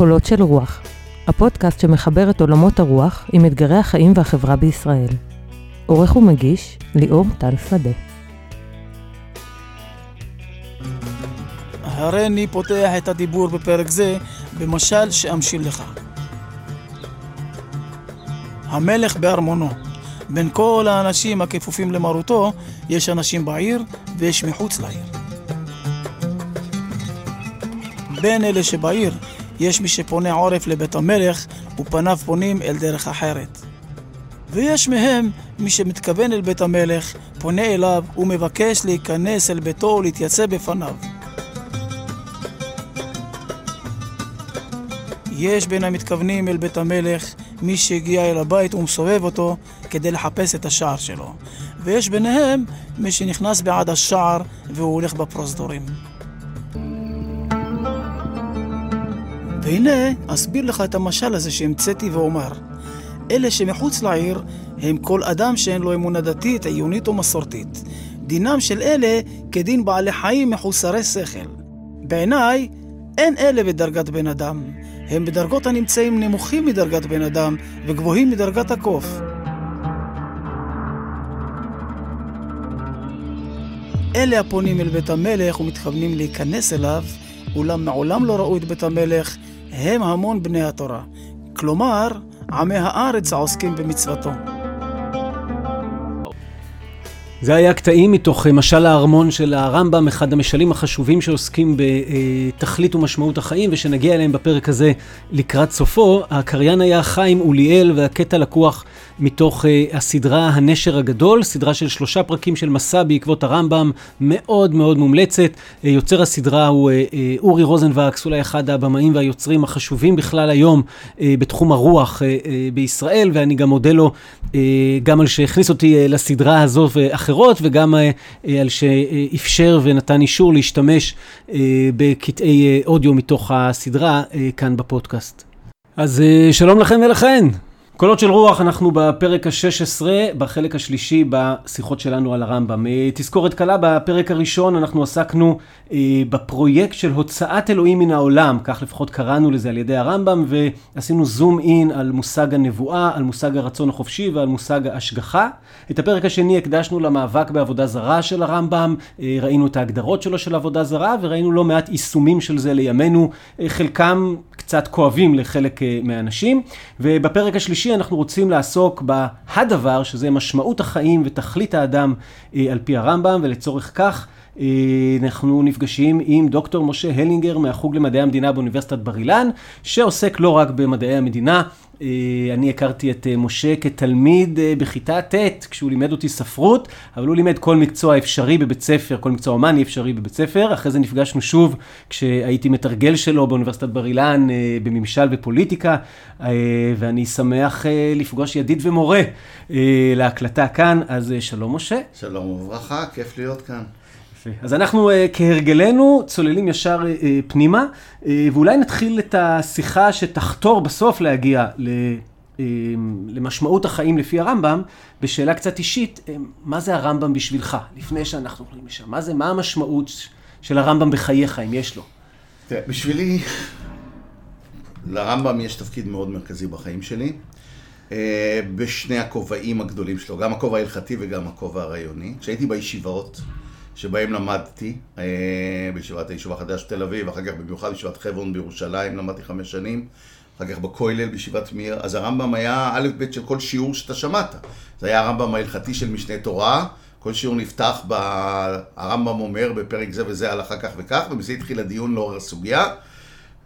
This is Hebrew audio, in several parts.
קולות של רוח, הפודקאסט שמחבר את עולמות הרוח עם אתגרי החיים והחברה בישראל. עורך ומגיש, ליאור טל שדה. הריני פותח את הדיבור בפרק זה במשל שאמשיל לך. המלך בארמונו. בין כל האנשים הכפופים למרותו, יש אנשים בעיר ויש מחוץ לעיר. בין אלה שבעיר, יש מי שפונה עורף לבית המלך, ופניו פונים אל דרך אחרת. ויש מהם מי שמתכוון אל בית המלך, פונה אליו ומבקש להיכנס אל ביתו ולהתייצב בפניו. יש בין המתכוונים אל בית המלך מי שהגיע אל הבית ומסובב אותו כדי לחפש את השער שלו, ויש ביניהם מי שנכנס בעד השער והוא הולך בפרוזדורים. והנה, אסביר לך את המשל הזה שהמצאתי ואומר. אלה שמחוץ לעיר הם כל אדם שאין לו אמונה דתית, עיונית או מסורתית. דינם של אלה כדין בעלי חיים מחוסרי שכל. בעיניי, אין אלה בדרגת בן אדם. הם בדרגות הנמצאים נמוכים מדרגת בן אדם וגבוהים מדרגת הקוף. אלה הפונים אל בית המלך ומתכוונים להיכנס אליו, אולם מעולם לא ראו את בית המלך, הם המון בני התורה. כלומר, עמי הארץ העוסקים במצוותו. זה היה קטעים מתוך אה, משל הארמון של הרמב"ם, אחד המשלים החשובים שעוסקים בתכלית ומשמעות החיים, ושנגיע אליהם בפרק הזה לקראת סופו. הקריין היה חיים אוליאל, והקטע לקוח מתוך uh, הסדרה הנשר הגדול, סדרה של שלושה פרקים של מסע בעקבות הרמב"ם, מאוד מאוד מומלצת. Uh, יוצר הסדרה הוא אורי רוזנבקס, אולי אחד הבמאים והיוצרים החשובים בכלל היום בתחום הרוח בישראל, ואני גם מודה לו גם על שהכניס אותי לסדרה הזו ואחרות, וגם uh, uh, על שאפשר ונתן אישור להשתמש uh, בקטעי אודיו מתוך הסדרה כאן בפודקאסט. אז שלום לכם ולכן. קולות של רוח, אנחנו בפרק ה-16, בחלק השלישי בשיחות שלנו על הרמב"ם. אה, תזכורת קלה, בפרק הראשון אנחנו עסקנו אה, בפרויקט של הוצאת אלוהים מן העולם, כך לפחות קראנו לזה על ידי הרמב"ם, ועשינו זום אין על מושג הנבואה, על מושג הרצון החופשי ועל מושג ההשגחה. את הפרק השני הקדשנו למאבק בעבודה זרה של הרמב"ם, אה, ראינו את ההגדרות שלו של עבודה זרה, וראינו לא מעט יישומים של זה לימינו, חלקם קצת כואבים לחלק אה, מהאנשים. ובפרק השלישי אנחנו רוצים לעסוק בהדבר, שזה משמעות החיים ותכלית האדם על פי הרמב"ם, ולצורך כך אנחנו נפגשים עם דוקטור משה הלינגר מהחוג למדעי המדינה באוניברסיטת בר אילן, שעוסק לא רק במדעי המדינה, אה, אני הכרתי את אה, משה כתלמיד אה, בכיתה ט', כשהוא לימד אותי ספרות, אבל הוא לימד כל מקצוע אפשרי בבית ספר, כל מקצוע הומני אפשרי בבית ספר. אחרי זה נפגשנו שוב כשהייתי מתרגל שלו באוניברסיטת בר אילן בממשל ופוליטיקה, ואני שמח לפגוש ידיד ומורה להקלטה כאן. אז שלום משה. שלום וברכה, כיף להיות כאן. יפה. אז אנחנו uh, כהרגלנו צוללים ישר uh, פנימה, uh, ואולי נתחיל את השיחה שתחתור בסוף להגיע ל, למשמעות החיים לפי הרמב"ם, בשאלה קצת אישית, מה זה הרמב"ם בשבילך, לפני שאנחנו הולכים לשם? מה זה, מה המשמעות של הרמב"ם בחייך, אם יש לו? תראה, בשבילי, לרמב"ם יש תפקיד מאוד מרכזי בחיים שלי. בשני הכובעים הגדולים שלו, גם הכובע ההלכתי וגם הכובע הרעיוני. כשהייתי בישיבות, שבהם למדתי, אה, בישיבת היישוב החדש תל אביב, אחר כך במיוחד בישיבת חברון בירושלים, למדתי חמש שנים, אחר כך בכולל בישיבת מיר, אז הרמב"ם היה א' ב' של כל שיעור שאתה שמעת. זה היה הרמב"ם ההלכתי של משנה תורה, כל שיעור נפתח ב... הרמב"ם אומר בפרק זה וזה הלכה כך וכך, ובזה התחיל הדיון לאור הסוגיה.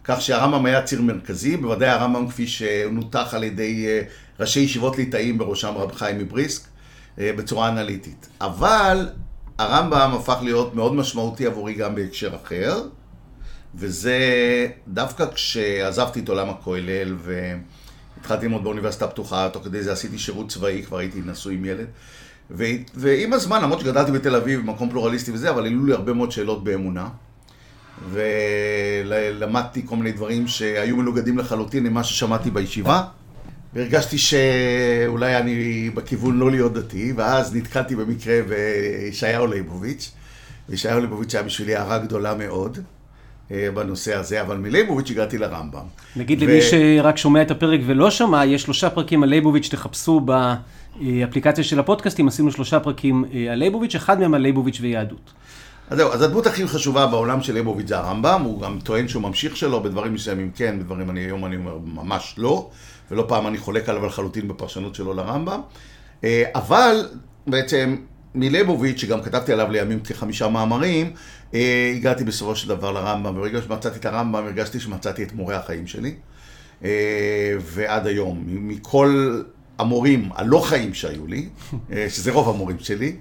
כך שהרמב"ם היה ציר מרכזי, בוודאי הרמב"ם כפי שנותח על ידי אה, ראשי ישיבות ליטאים, בראשם רב חיים מבריסק, אה, בצורה אנליטית. אבל הרמב"ם הפך להיות מאוד משמעותי עבורי גם בהקשר אחר, וזה דווקא כשעזבתי את עולם הכולל והתחלתי ללמוד באוניברסיטה הפתוחה, תוך כדי זה עשיתי שירות צבאי, כבר הייתי נשוי עם ילד. ו- ועם הזמן, למרות שגדלתי בתל אביב, במקום פלורליסטי וזה, אבל העלו לי הרבה מאוד שאלות באמונה. ולמדתי כל מיני דברים שהיו מנוגדים לחלוטין למה ששמעתי בישיבה. והרגשתי שאולי אני בכיוון לא להיות דתי, ואז נתקלתי במקרה בישעיהו ליבוביץ'. וישעיהו ליבוביץ' היה בשבילי הערה גדולה מאוד. אה, בנושא הזה, אבל מליבוביץ' הגעתי לרמב"ם. נגיד ו... למי שרק שומע את הפרק ולא שמע, יש שלושה פרקים על ליבוביץ', תחפשו באפליקציה של הפודקאסטים, עשינו שלושה פרקים אה, על ליבוביץ', אחד מהם על ליבוביץ' ויהדות. אז זהו, אז הדמות הכי חשובה בעולם של ליבוביץ' זה הרמב"ם, הוא גם טוען שהוא ממשיך שלו, בדברים מסוימים כן, בדברים אני, היום אני אומר ממש לא, ולא פעם אני חולק עליו לחלוטין בפרשנות שלו לרמב"ם, אה, אבל בעצם מליבוביץ', שגם כתבתי עליו לימים כחמישה מאמרים, אה, הגעתי בסופו של דבר לרמב"ם, וברגע שמצאתי את הרמב"ם הרגשתי שמצאתי את מורה החיים שלי. אה, ועד היום, מכל המורים הלא חיים שהיו לי, שזה רוב המורים שלי,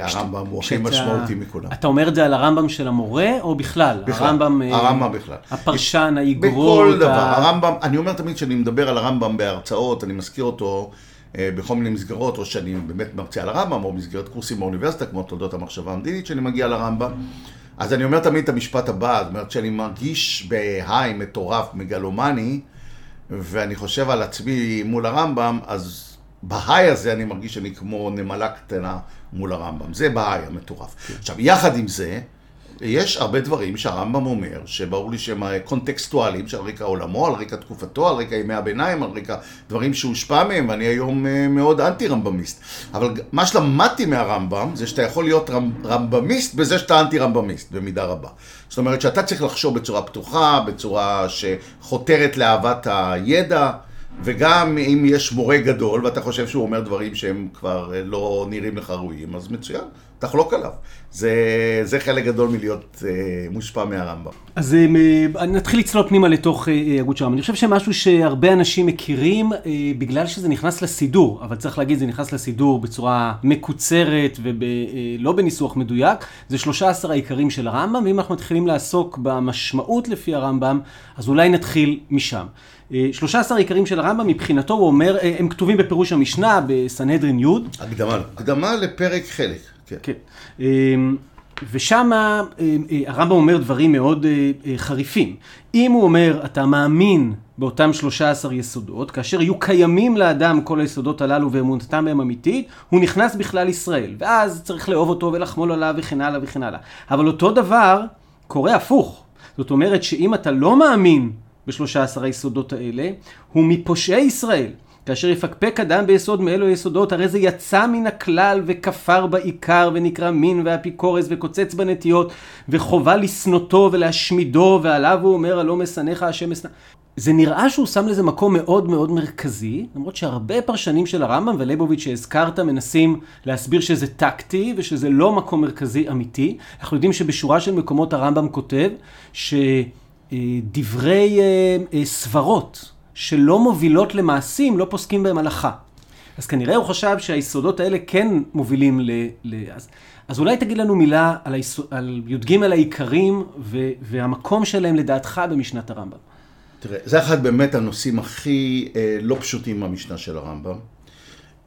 הרמב"ם הוא הכי משמעותי מכולם. אתה אומר את זה על הרמב"ם של המורה, או בכלל? בכלל, הרמב"ם, הרמב"ם בכלל. הפרשן, האגרות. בכל דבר, הרמב"ם, אני אומר תמיד כשאני מדבר על הרמב"ם בהרצאות, אני מזכיר אותו אה, בכל מיני מסגרות, או שאני באמת מרצה על הרמב"ם, או במסגרת קורסים באוניברסיטה, כמו תולדות המחשבה המדינית, שאני מגיע לרמב"ם. אז אני אומר תמיד את המשפט הבא, זאת אומרת שאני מרגיש בהיי מטורף, מגלומני, ואני חושב על עצמי מול הרמב"ם, אז בהיי הזה אני מרגיש שאני כמו נמלה קטנה מול הרמב"ם. זה בהיי המטורף. כן. עכשיו, יחד עם זה, יש הרבה דברים שהרמב"ם אומר, שברור לי שהם קונטקסטואליים, שעל רקע עולמו, על רקע תקופתו, על רקע ימי הביניים, על רקע דברים שהושפע מהם, ואני היום אה, מאוד אנטי רמב"מיסט. אבל מה שלמדתי מהרמב"ם, זה שאתה יכול להיות רמב"מיסט בזה שאתה אנטי רמב"מיסט, במידה רבה. זאת אומרת שאתה צריך לחשוב בצורה פתוחה, בצורה שחותרת לאהבת הידע. וגם אם יש מורה גדול ואתה חושב שהוא אומר דברים שהם כבר אה, לא נראים לך ראויים, אז מצוין, תחלוק עליו. זה, זה חלק גדול מלהיות אה, מושפע מהרמב"ם. אז אה, נתחיל לצלול פנימה לתוך אה, הגות של הרמב"ם. אני חושב שמשהו שהרבה אנשים מכירים, אה, בגלל שזה נכנס לסידור, אבל צריך להגיד, זה נכנס לסידור בצורה מקוצרת ולא אה, בניסוח מדויק, זה 13 העיקרים של הרמב"ם, ואם אנחנו מתחילים לעסוק במשמעות לפי הרמב"ם, אז אולי נתחיל משם. 13 העיקרים של הרמב"ם, מבחינתו הוא אומר, אה, הם כתובים בפירוש המשנה, בסנהדרין י'. הקדמה, הקדמה לפרק חלק. כן. כן. ושם אה, אה, הרמב"ם אומר דברים מאוד חריפים. אם הוא אומר, אתה מאמין באותם 13 יסודות, כאשר יהיו קיימים לאדם כל היסודות הללו ואמונתם בהם אמיתית, הוא נכנס בכלל ישראל. ואז צריך לאהוב אותו ולחמול עליו וכן הלאה וכן הלאה. אבל אותו דבר קורה הפוך. זאת אומרת שאם אתה לא מאמין בשלושה עשר היסודות האלה, הוא מפושעי ישראל. כאשר יפקפק אדם ביסוד מאלו היסודות, הרי זה יצא מן הכלל וכפר בעיקר ונקרא מין ואפיקורס וקוצץ בנטיות וחובה לשנותו ולהשמידו ועליו הוא אומר הלא משנאיך השם אשנא. זה נראה שהוא שם לזה מקום מאוד מאוד מרכזי, למרות שהרבה פרשנים של הרמב"ם וליבוביץ' שהזכרת מנסים להסביר שזה טקטי ושזה לא מקום מרכזי אמיתי. אנחנו יודעים שבשורה של מקומות הרמב"ם כותב ש... דברי אה, אה, סברות שלא מובילות למעשים, לא פוסקים בהם הלכה. אז כנראה הוא חשב שהיסודות האלה כן מובילים ל... ל אז, אז אולי תגיד לנו מילה על, היסוד, על י"ג העיקרים ו, והמקום שלהם לדעתך במשנת הרמב"ם. תראה, זה אחד באמת הנושאים הכי אה, לא פשוטים במשנה של הרמב"ם.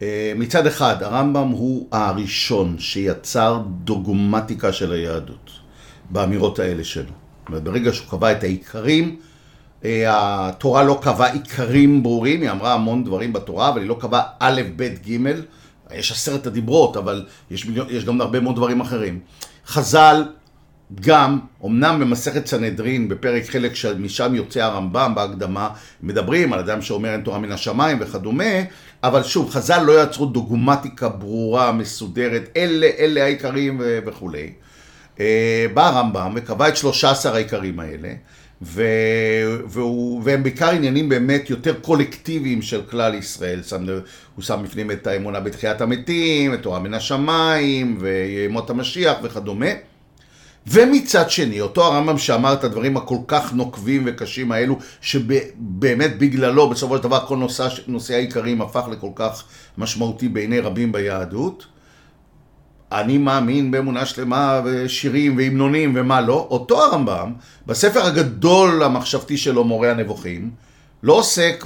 אה, מצד אחד, הרמב"ם הוא הראשון שיצר דוגמטיקה של היהדות, באמירות האלה שלו. ברגע שהוא קבע את העיקרים, אה, התורה לא קבעה עיקרים ברורים, היא אמרה המון דברים בתורה, אבל היא לא קבעה א', ב', ג', יש עשרת הדיברות, אבל יש, יש גם הרבה מאוד דברים אחרים. חז"ל גם, אמנם במסכת סנהדרין, בפרק חלק שמשם יוצא הרמב"ם בהקדמה, מדברים על אדם שאומר אין תורה מן השמיים וכדומה, אבל שוב, חז"ל לא יצרו דוגמטיקה ברורה, מסודרת, אלה, אלה העיקרים וכולי. אה, בא הרמב"ם וקבע את שלושה עשר העיקרים האלה, ו... והוא... והם בעיקר עניינים באמת יותר קולקטיביים של כלל ישראל. שם... הוא שם בפנים את האמונה בתחיית המתים, את תורה מן השמיים, וימות המשיח וכדומה. ומצד שני, אותו הרמב"ם שאמר את הדברים הכל כך נוקבים וקשים האלו, שבאמת בגללו בסופו של דבר כל נושא, נושא העיקרים הפך לכל כך משמעותי בעיני רבים ביהדות. אני מאמין באמונה שלמה ושירים והמנונים ומה לא, אותו הרמב"ם, בספר הגדול המחשבתי שלו, מורה הנבוכים, לא עוסק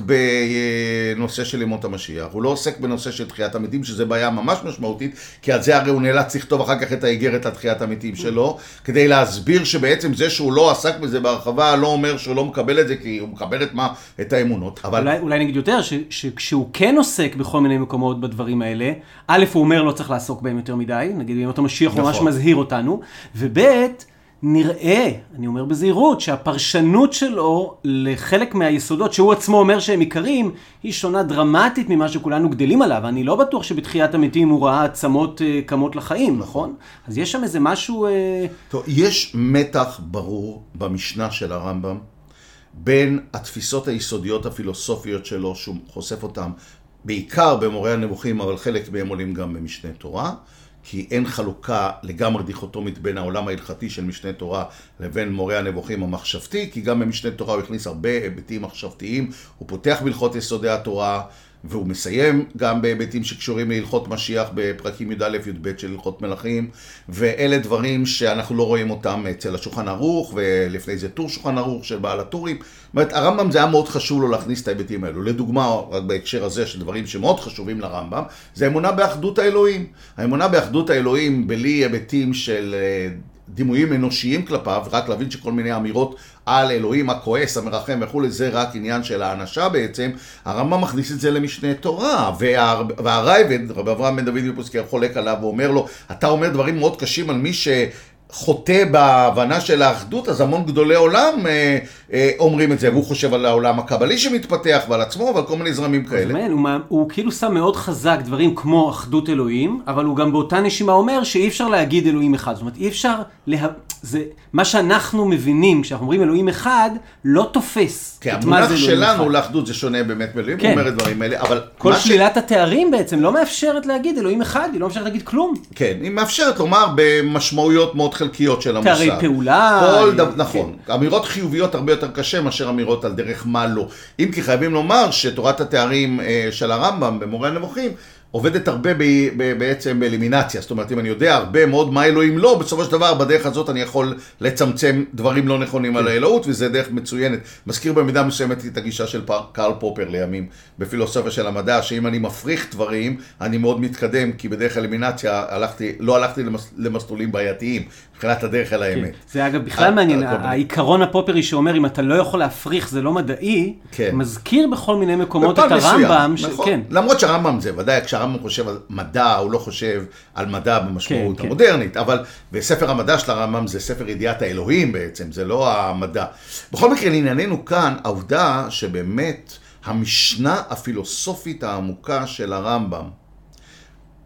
בנושא של ימות המשיח, הוא לא עוסק בנושא של תחיית המתים, שזה בעיה ממש משמעותית, כי על זה הרי הוא נאלץ לכתוב אחר כך את האיגרת לתחיית המתים שלו, כדי להסביר שבעצם זה שהוא לא עסק בזה בהרחבה, לא אומר שהוא לא מקבל את זה, כי הוא מקבל את מה? את האמונות. אבל... אולי, אולי נגיד יותר, ש, שכשהוא כן עוסק בכל מיני מקומות בדברים האלה, א', הוא אומר לא צריך לעסוק בהם יותר מדי, נגיד בימות המשיח נכון. ממש מזהיר אותנו, וב', נראה, אני אומר בזהירות, שהפרשנות שלו לחלק מהיסודות שהוא עצמו אומר שהם עיקרים, היא שונה דרמטית ממה שכולנו גדלים עליו. אני לא בטוח שבתחיית המתים הוא ראה עצמות uh, קמות לחיים, נכון? אז יש שם איזה משהו... Uh... טוב, יש מתח ברור במשנה של הרמב"ם בין התפיסות היסודיות הפילוסופיות שלו, שהוא חושף אותן בעיקר במורה הנבוכים, אבל חלק מהם עולים גם במשנה תורה. כי אין חלוקה לגמרי דיכוטומית בין העולם ההלכתי של משנה תורה לבין מורה הנבוכים המחשבתי, כי גם במשנה תורה הוא הכניס הרבה היבטים מחשבתיים, הוא פותח בהלכות יסודי התורה, והוא מסיים גם בהיבטים שקשורים להלכות משיח בפרקים י"א-י"ב של הלכות מלכים, ואלה דברים שאנחנו לא רואים אותם אצל השולחן ערוך, ולפני זה טור שולחן ערוך של בעל הטורים. זאת אומרת, הרמב"ם זה היה מאוד חשוב לו להכניס את ההיבטים האלו. לדוגמה, רק בהקשר הזה של דברים שמאוד חשובים לרמב"ם, זה אמונה באחדות האלוהים. האמונה באחדות האלוהים בלי היבטים של אה, דימויים אנושיים כלפיו, רק להבין שכל מיני אמירות על אלוהים הכועס, המרחם וכולי, זה רק עניין של האנשה בעצם, הרמב"ם מכניס את זה למשנה תורה, וה, והרייבד, רבי אברהם בן דוד ופוסקי, חולק עליו ואומר לו, אתה אומר דברים מאוד קשים על מי ש... חוטא בהבנה של האחדות, אז המון גדולי עולם אה, אה, אומרים את זה, והוא חושב על העולם הקבלי שמתפתח ועל עצמו ועל כל מיני זרמים כאלה. מעניין, הוא, הוא כאילו שם מאוד חזק דברים כמו אחדות אלוהים, אבל הוא גם באותה נשימה אומר שאי אפשר להגיד אלוהים אחד. זאת אומרת, אי אפשר, לה... זה מה שאנחנו מבינים כשאנחנו אומרים אלוהים אחד, לא תופס כן, את מה זה אלוהים אחד. המונח שלנו לאחדות זה שונה באמת מאלוהים, כן. הוא אומר את דברים האלה, אבל... כל שלילת ש... התארים בעצם לא מאפשרת להגיד אלוהים אחד, היא לא מאפשרת להגיד כלום. כן, היא מאפשרת לומר במשמעויות מאוד חלקיות של המושג. תארי פעולה. כל דבר, נכון. כן. אמירות חיוביות הרבה יותר קשה מאשר אמירות על דרך מה לא. אם כי חייבים לומר שתורת התארים אה, של הרמב"ם במורה הנבוכים, עובדת הרבה ב, ב, בעצם באלימינציה. זאת אומרת, אם אני יודע הרבה מאוד מה אלוהים לא, בסופו של דבר בדרך הזאת אני יכול לצמצם דברים לא נכונים כן. על האלוהות, וזה דרך מצוינת. מזכיר במידה מסוימת את הגישה של פר, קרל פופר לימים בפילוסופיה של המדע, שאם אני מפריך דברים, אני מאוד מתקדם, כי בדרך אלימינציה הלכתי, לא הלכתי למס, למסלולים בעייתיים, מבחינת הדרך אל האמת. כן. זה אגב בכלל מעניין, העיקרון הפופרי שאומר אם אתה לא יכול להפריך זה לא מדעי, כן. מזכיר בכל מיני מקומות את הרמב"ם. נכון. ש... כן. למרות שהרמב"ם זה ודאי, כשהרמב"ם חושב על מדע, הוא לא חושב על מדע במשמעות כן, כן. המודרנית, כן. אבל בספר המדע של הרמב"ם זה ספר ידיעת האלוהים בעצם, זה לא המדע. בכל מקרה, לענייננו כאן, העובדה שבאמת המשנה הפילוסופית העמוקה של הרמב"ם,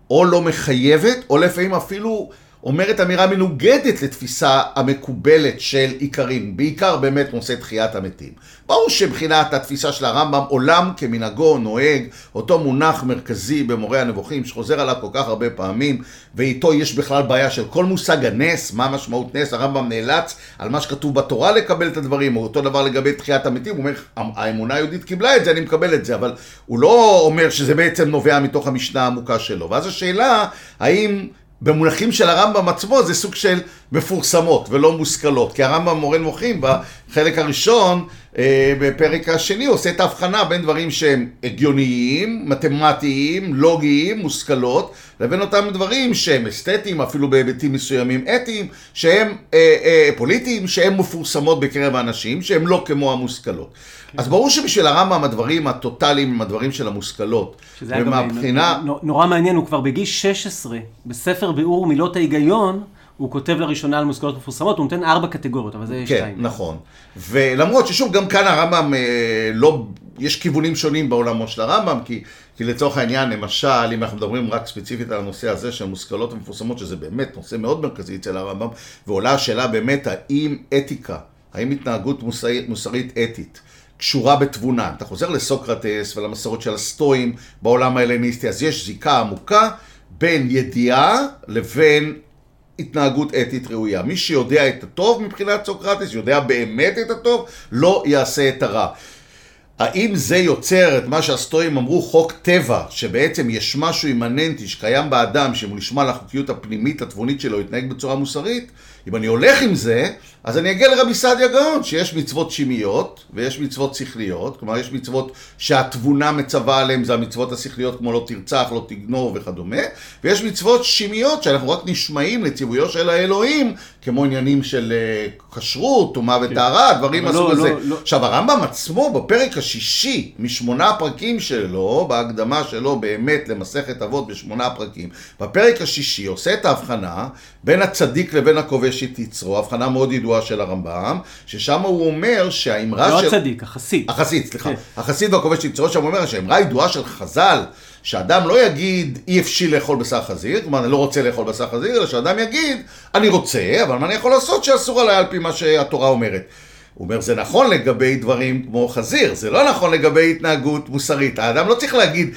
או לא מחייבת, או לפעמים אפילו... אומרת אמירה מנוגדת לתפיסה המקובלת של עיקרים, בעיקר באמת נושא תחיית המתים. ברור שמבחינת התפיסה של הרמב"ם, עולם כמנהגו נוהג, אותו מונח מרכזי במורה הנבוכים שחוזר עליו כל כך הרבה פעמים, ואיתו יש בכלל בעיה של כל מושג הנס, מה משמעות נס, הרמב"ם נאלץ על מה שכתוב בתורה לקבל את הדברים, או אותו דבר לגבי תחיית המתים, הוא אומר, האמונה היהודית קיבלה את זה, אני מקבל את זה, אבל הוא לא אומר שזה בעצם נובע מתוך המשנה העמוקה שלו. ואז השאלה, האם... במונחים של הרמב"ם עצמו זה סוג של מפורסמות ולא מושכלות. כי הרמב"ם מורה נבוכים בחלק הראשון, אה, בפרק השני, עושה את ההבחנה בין דברים שהם הגיוניים, מתמטיים, לוגיים, מושכלות, לבין אותם דברים שהם אסתטיים, אפילו בהיבטים מסוימים אתיים, שהם אה, אה, פוליטיים, שהם מפורסמות בקרב האנשים, שהם לא כמו המושכלות. כן. אז ברור שבשביל הרמב"ם הדברים הטוטאליים הם הדברים של המושכלות. שזה ומהבחינה... אגב נורא מעניין, הוא כבר בגיל 16, בספר ביאור מילות ההיגיון, הוא כותב לראשונה על מושכלות מפורסמות, הוא נותן ארבע קטגוריות, אבל זה כן, שתיים. כן, נכון. ולמרות ששוב, גם כאן הרמב"ם אה, לא... יש כיוונים שונים בעולמו של הרמב"ם, כי, כי לצורך העניין, למשל, אם אנחנו מדברים רק ספציפית על הנושא הזה של מושכלות ומפורסמות, שזה באמת נושא מאוד מרכזי אצל הרמב"ם, ועולה השאלה באמת, האם אתיקה, האם התנהגות מוסרית, מוסרית אתית, קשורה בתבונה. אתה חוזר לסוקרטס ולמסורת של הסטואים בעולם ההלניסטי, אז יש זיקה עמוקה בין ידיעה לבין התנהגות אתית ראויה. מי שיודע את הטוב מבחינת סוקרטס, יודע באמת את הטוב, לא יעשה את הרע. האם זה יוצר את מה שהסטואים אמרו חוק טבע, שבעצם יש משהו אימננטי שקיים באדם, שמולשמה לחוקיות הפנימית התבונית שלו, יתנהג בצורה מוסרית? אם אני הולך עם זה, אז אני אגיע לרבי סעדיה גאון, שיש מצוות שמיות ויש מצוות שכליות, כלומר יש מצוות שהתבונה מצווה עליהן, זה המצוות השכליות כמו לא תרצח, לא תגנוב וכדומה, ויש מצוות שמיות שאנחנו רק נשמעים לציוויו של האלוהים, כמו עניינים של אה, כשרות, טומאה כן. וטהרה, דברים מהסוג לא, הזה. לא, לא. עכשיו הרמב"ם עצמו בפרק השישי משמונה הפרקים שלו, בהקדמה שלו באמת למסכת אבות בשמונה הפרקים, בפרק השישי עושה את ההבחנה בין הצדיק לבין הכובש את יצרו, הבחנה מאוד ידועה של הרמב"ם, ששם הוא אומר שהאמרה לא של... לא הצדיק, החסיד. החסיד, סליחה. כן. החסיד והכובש את יצרו, שם אומר שהאמרה הידועה של חז"ל, שאדם לא יגיד אי אפשי לאכול בשר חזיר, כלומר אני לא רוצה לאכול בשר חזיר, אלא שאדם יגיד אני רוצה, אבל מה אני יכול לעשות שאסור עליי על פי מה שהתורה אומרת. הוא אומר, זה נכון לגבי דברים כמו חזיר, זה לא נכון לגבי התנהגות מוסרית. האדם לא צריך להגיד,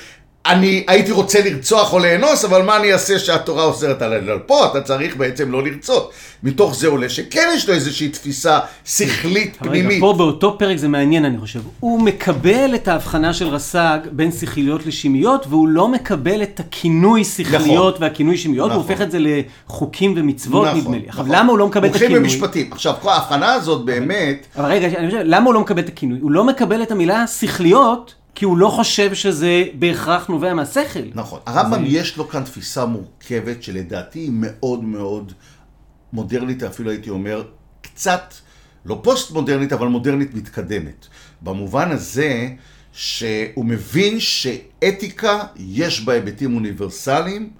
אני הייתי רוצה לרצוח או לאנוס, אבל מה אני אעשה שהתורה אוסרת עליי? פה אתה צריך בעצם לא לרצות. מתוך זה עולה שכן יש לו איזושהי תפיסה שכלית פנימית. רגע, פה באותו פרק זה מעניין, אני חושב. הוא מקבל את ההבחנה של רס"ג בין שכליות לשמיות, והוא לא מקבל את הכינוי שכליות נכון. והכינוי שמיות, נכון. הוא הופך את זה לחוקים ומצוות, נכון, נדמה לי. נכון. למה הוא לא מקבל את הכינוי? מומחים במשפטים. עכשיו, כל ההבחנה הזאת באמת... אבל רגע, אני חושב, למה הוא לא מקבל את הכינוי? הוא לא מקבל את המילה שכליות. כי הוא לא חושב שזה בהכרח נובע מהשכל. נכון. הרמב"ם זה... יש לו כאן תפיסה מורכבת שלדעתי היא מאוד מאוד מודרנית, אפילו הייתי אומר, קצת, לא פוסט מודרנית, אבל מודרנית מתקדמת. במובן הזה שהוא מבין שאתיקה יש בה היבטים אוניברסליים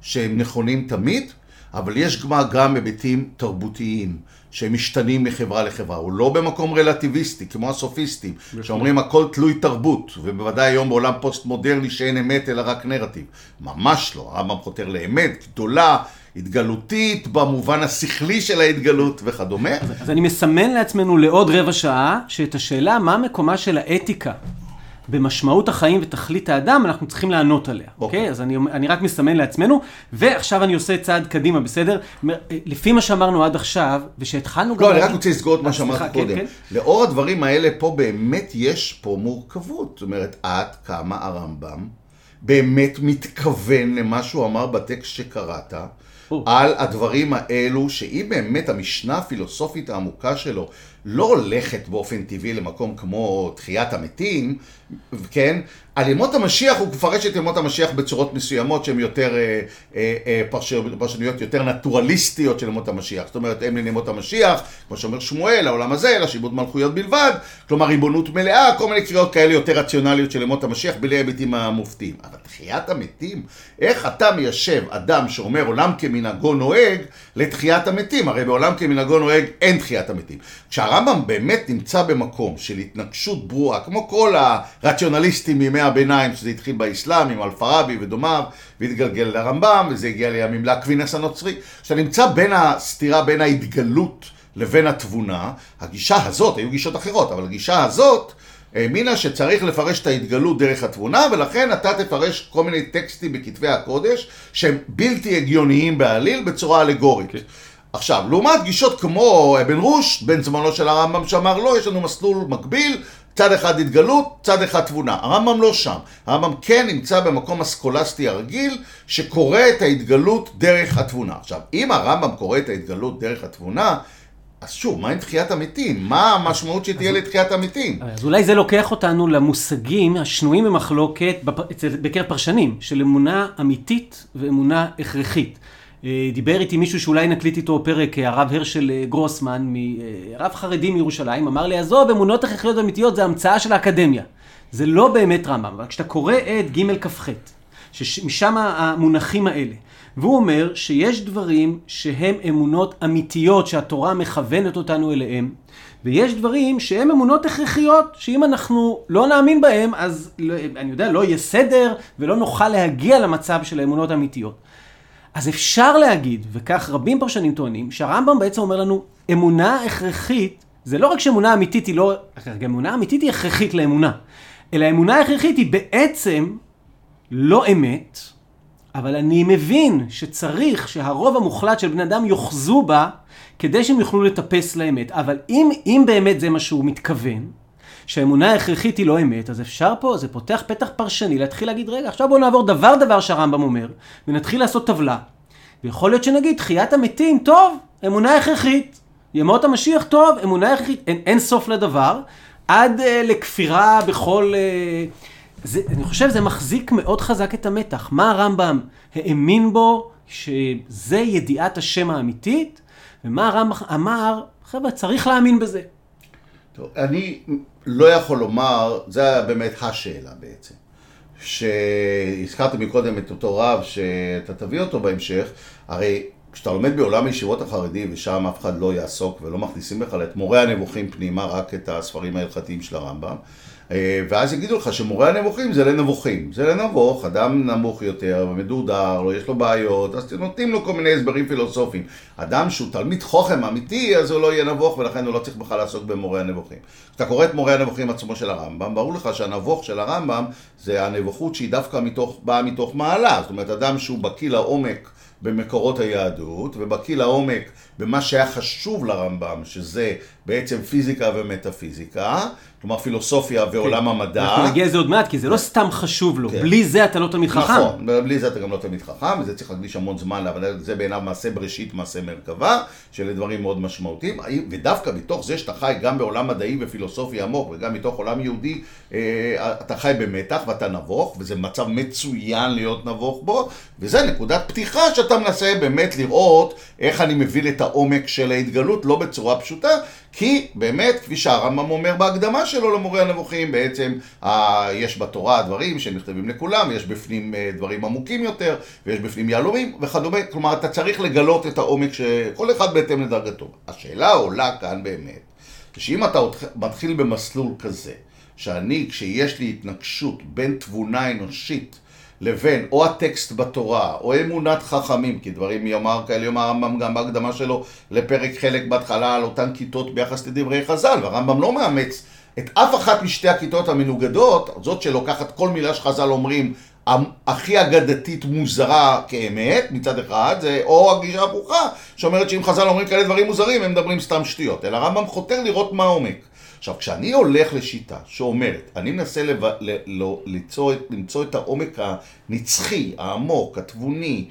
שהם נכונים תמיד, אבל יש גם היבטים תרבותיים. שהם משתנים מחברה לחברה. הוא לא במקום רלטיביסטי, כמו הסופיסטים, שאומרים הכל תלוי תרבות, ובוודאי היום בעולם פוסט מודרני שאין אמת אלא רק נרטיב. ממש לא, הרמב"ם חותר לאמת גדולה, התגלותית, במובן השכלי של ההתגלות וכדומה. אז, אז אני מסמן לעצמנו לעוד רבע שעה, שאת השאלה מה מקומה של האתיקה במשמעות החיים ותכלית האדם, אנחנו צריכים לענות עליה, אוקיי? Okay. Okay? אז אני, אני רק מסמן לעצמנו, ועכשיו אני עושה צעד קדימה, בסדר? לפי מה שאמרנו עד עכשיו, ושהתחלנו לא, אני רק רוצה לסגור את מה שאמרתי כן, קודם. כן. לאור הדברים האלה, פה באמת יש פה מורכבות. זאת אומרת, עד כמה הרמב"ם באמת מתכוון למה שהוא אמר בטקסט שקראת. על הדברים האלו, שאם באמת המשנה הפילוסופית העמוקה שלו לא הולכת באופן טבעי למקום כמו תחיית המתים, כן? על ימות המשיח הוא מפרש את ימות המשיח בצורות מסוימות שהן יותר אה, אה, אה, פרשנויות יותר נטורליסטיות של ימות המשיח. זאת אומרת, הם לימות המשיח, כמו שאומר שמואל, העולם הזה, אלא שיבוד מלכויות בלבד, כלומר ריבונות מלאה, כל מיני קריאות כאלה יותר רציונליות של ימות המשיח בלי ההיבטים המופתיים. אבל תחיית המתים, איך אתה מיישב אדם שאומר עולם כמנהגו נוהג לתחיית המתים? הרי בעולם כמנהגו נוהג אין תחיית המתים. כשהרמב"ם באמת נמצא במקום של התנגשות ברורה, כמו כל הרציונליסטים מימי הביניים, שזה התחיל באסלאם עם אלפרבי ודומיו, והתגלגל לרמב"ם, וזה הגיע לימים לאקווינס הנוצרי. כשאתה נמצא בין הסתירה בין ההתגלות לבין התבונה, הגישה הזאת, היו גישות אחרות, אבל הגישה הזאת האמינה שצריך לפרש את ההתגלות דרך התבונה, ולכן אתה תפרש כל מיני טקסטים בכתבי הקודש שהם בלתי הגיוניים בעליל בצורה אלגורית. Okay. כן. עכשיו, לעומת גישות כמו אבן רוש, בן זמנו של הרמב"ם שאמר לא, יש לנו מסלול מקביל, צד אחד התגלות, צד אחד תבונה. הרמב"ם לא שם. הרמב"ם כן נמצא במקום הסקולסטי הרגיל, שקורא את ההתגלות דרך התבונה. עכשיו, אם הרמב"ם קורא את ההתגלות דרך התבונה, אז שוב, מה עם תחיית המתים? מה המשמעות שתהיה לתחיית המתים? אז אולי זה לוקח אותנו למושגים השנויים במחלוקת בקרב פרשנים, של אמונה אמיתית ואמונה הכרחית. אה, דיבר איתי מישהו שאולי נקליט איתו פרק, אה, הרב הרשל אה, גרוסמן, רב חרדי מירושלים, אמר לי, עזוב, אמונות הכרחיות אמיתיות זה המצאה של האקדמיה. זה לא באמת רמב"ם, אבל כשאתה קורא את ג' כ"ח, שמשם המונחים האלה, והוא אומר שיש דברים שהם אמונות אמיתיות שהתורה מכוונת אותנו אליהם, ויש דברים שהם אמונות הכרחיות, שאם אנחנו לא נאמין בהם, אז לא, אני יודע, לא יהיה סדר ולא נוכל להגיע למצב של האמונות האמיתיות. אז אפשר להגיד, וכך רבים פרשנים טוענים, שהרמב"ם בעצם אומר לנו, אמונה הכרחית, זה לא רק שאמונה אמיתית היא לא, אמונה אמיתית היא הכרחית לאמונה, אלא אמונה הכרחית היא בעצם לא אמת, אבל אני מבין שצריך שהרוב המוחלט של בני אדם יאחזו בה כדי שהם יוכלו לטפס לאמת. אבל אם, אם באמת זה מה שהוא מתכוון, שהאמונה ההכרחית היא לא אמת, אז אפשר פה, זה פותח פתח פרשני להתחיל להגיד, רגע, עכשיו בואו נעבור דבר דבר שהרמב"ם אומר, ונתחיל לעשות טבלה. ויכול להיות שנגיד, תחיית המתים, טוב, אמונה הכרחית. ימות המשיח טוב, אמונה הכרחית, אין, אין סוף לדבר, עד אה, לכפירה בכל... אה, זה, אני חושב זה מחזיק מאוד חזק את המתח. מה הרמב"ם האמין בו, שזה ידיעת השם האמיתית, ומה הרמב"ם אמר, חבר'ה, צריך להאמין בזה. טוב, אני לא יכול לומר, זה באמת השאלה בעצם. שהזכרתי מקודם את אותו רב שאתה תביא אותו בהמשך, הרי כשאתה לומד בעולם הישיבות החרדי ושם אף אחד לא יעסוק ולא מכניסים בכלל את מורה הנבוכים פנימה, רק את הספרים ההלכתיים של הרמב"ם, ואז יגידו לך שמורה הנבוכים זה לנבוכים. זה לנבוך, אדם נמוך יותר, מדורדר, לא יש לו בעיות, אז נותנים לו כל מיני הסברים פילוסופיים. אדם שהוא תלמיד חוכם אמיתי, אז הוא לא יהיה נבוך, ולכן הוא לא צריך בכלל לעסוק במורה הנבוכים. כשאתה קורא את מורה הנבוכים עצמו של הרמב"ם, ברור לך שהנבוך של הרמב"ם זה הנבוכות שהיא דווקא מתוך, באה מתוך מעלה. זאת אומרת, אדם שהוא בקיא לעומק במקורות היהדות, ובקיא לעומק במה שהיה חשוב לרמב"ם, שזה בעצם פיזיקה ומטאפיזיקה, כלומר פילוסופיה ועולם כן. המדע. אנחנו נגיע לזה עוד מעט, כי זה לא סתם חשוב לו, כן. בלי זה אתה לא תלמיד חכם. נכון, בלי זה אתה גם לא תלמיד חכם, וזה צריך להקדיש המון זמן, אבל זה בעיניו מעשה בראשית, מעשה מרכבה, שאלה דברים מאוד משמעותיים, ודווקא מתוך זה שאתה חי גם בעולם מדעי ופילוסופי עמוק, וגם מתוך עולם יהודי, אה, אתה חי במתח ואתה נבוך, וזה מצב מצוין להיות נבוך בו, וזה נקודת פתיחה שאתה מנסה באמת לראות איך אני מבין את העומק של ההתגלות, לא בצורה פשוטה, כי באמת, כפי שהרמב"ם אומר בהקדמה שלו למורה הנבוכים, בעצם אה, יש בתורה דברים שנכתבים לכולם, יש בפנים אה, דברים עמוקים יותר, ויש בפנים יהלומים וכדומה, כלומר אתה צריך לגלות את העומק שכל אחד בהתאם לדרגתו. השאלה עולה כאן באמת, שאם אתה מתחיל במסלול כזה, שאני, כשיש לי התנגשות בין תבונה אנושית לבין או הטקסט בתורה, או אמונת חכמים, כי דברים יאמר כאלה יאמר הרמב"ם גם בהקדמה שלו לפרק חלק בהתחלה על אותן כיתות ביחס לדברי חז"ל, והרמב"ם לא מאמץ את אף אחת משתי הכיתות המנוגדות, זאת שלוקחת כל מילה שחז"ל אומרים הכי אגדתית מוזרה כאמת מצד אחד, זה או הגישה הפוכה שאומרת שאם חז"ל אומרים כאלה דברים מוזרים הם מדברים סתם שטויות, אלא הרמב"ם חותר לראות מה העומק. עכשיו, כשאני הולך לשיטה שאומרת, אני מנסה לב... ל... לא... למצוא... למצוא את העומק הנצחי, העמוק, התבוני,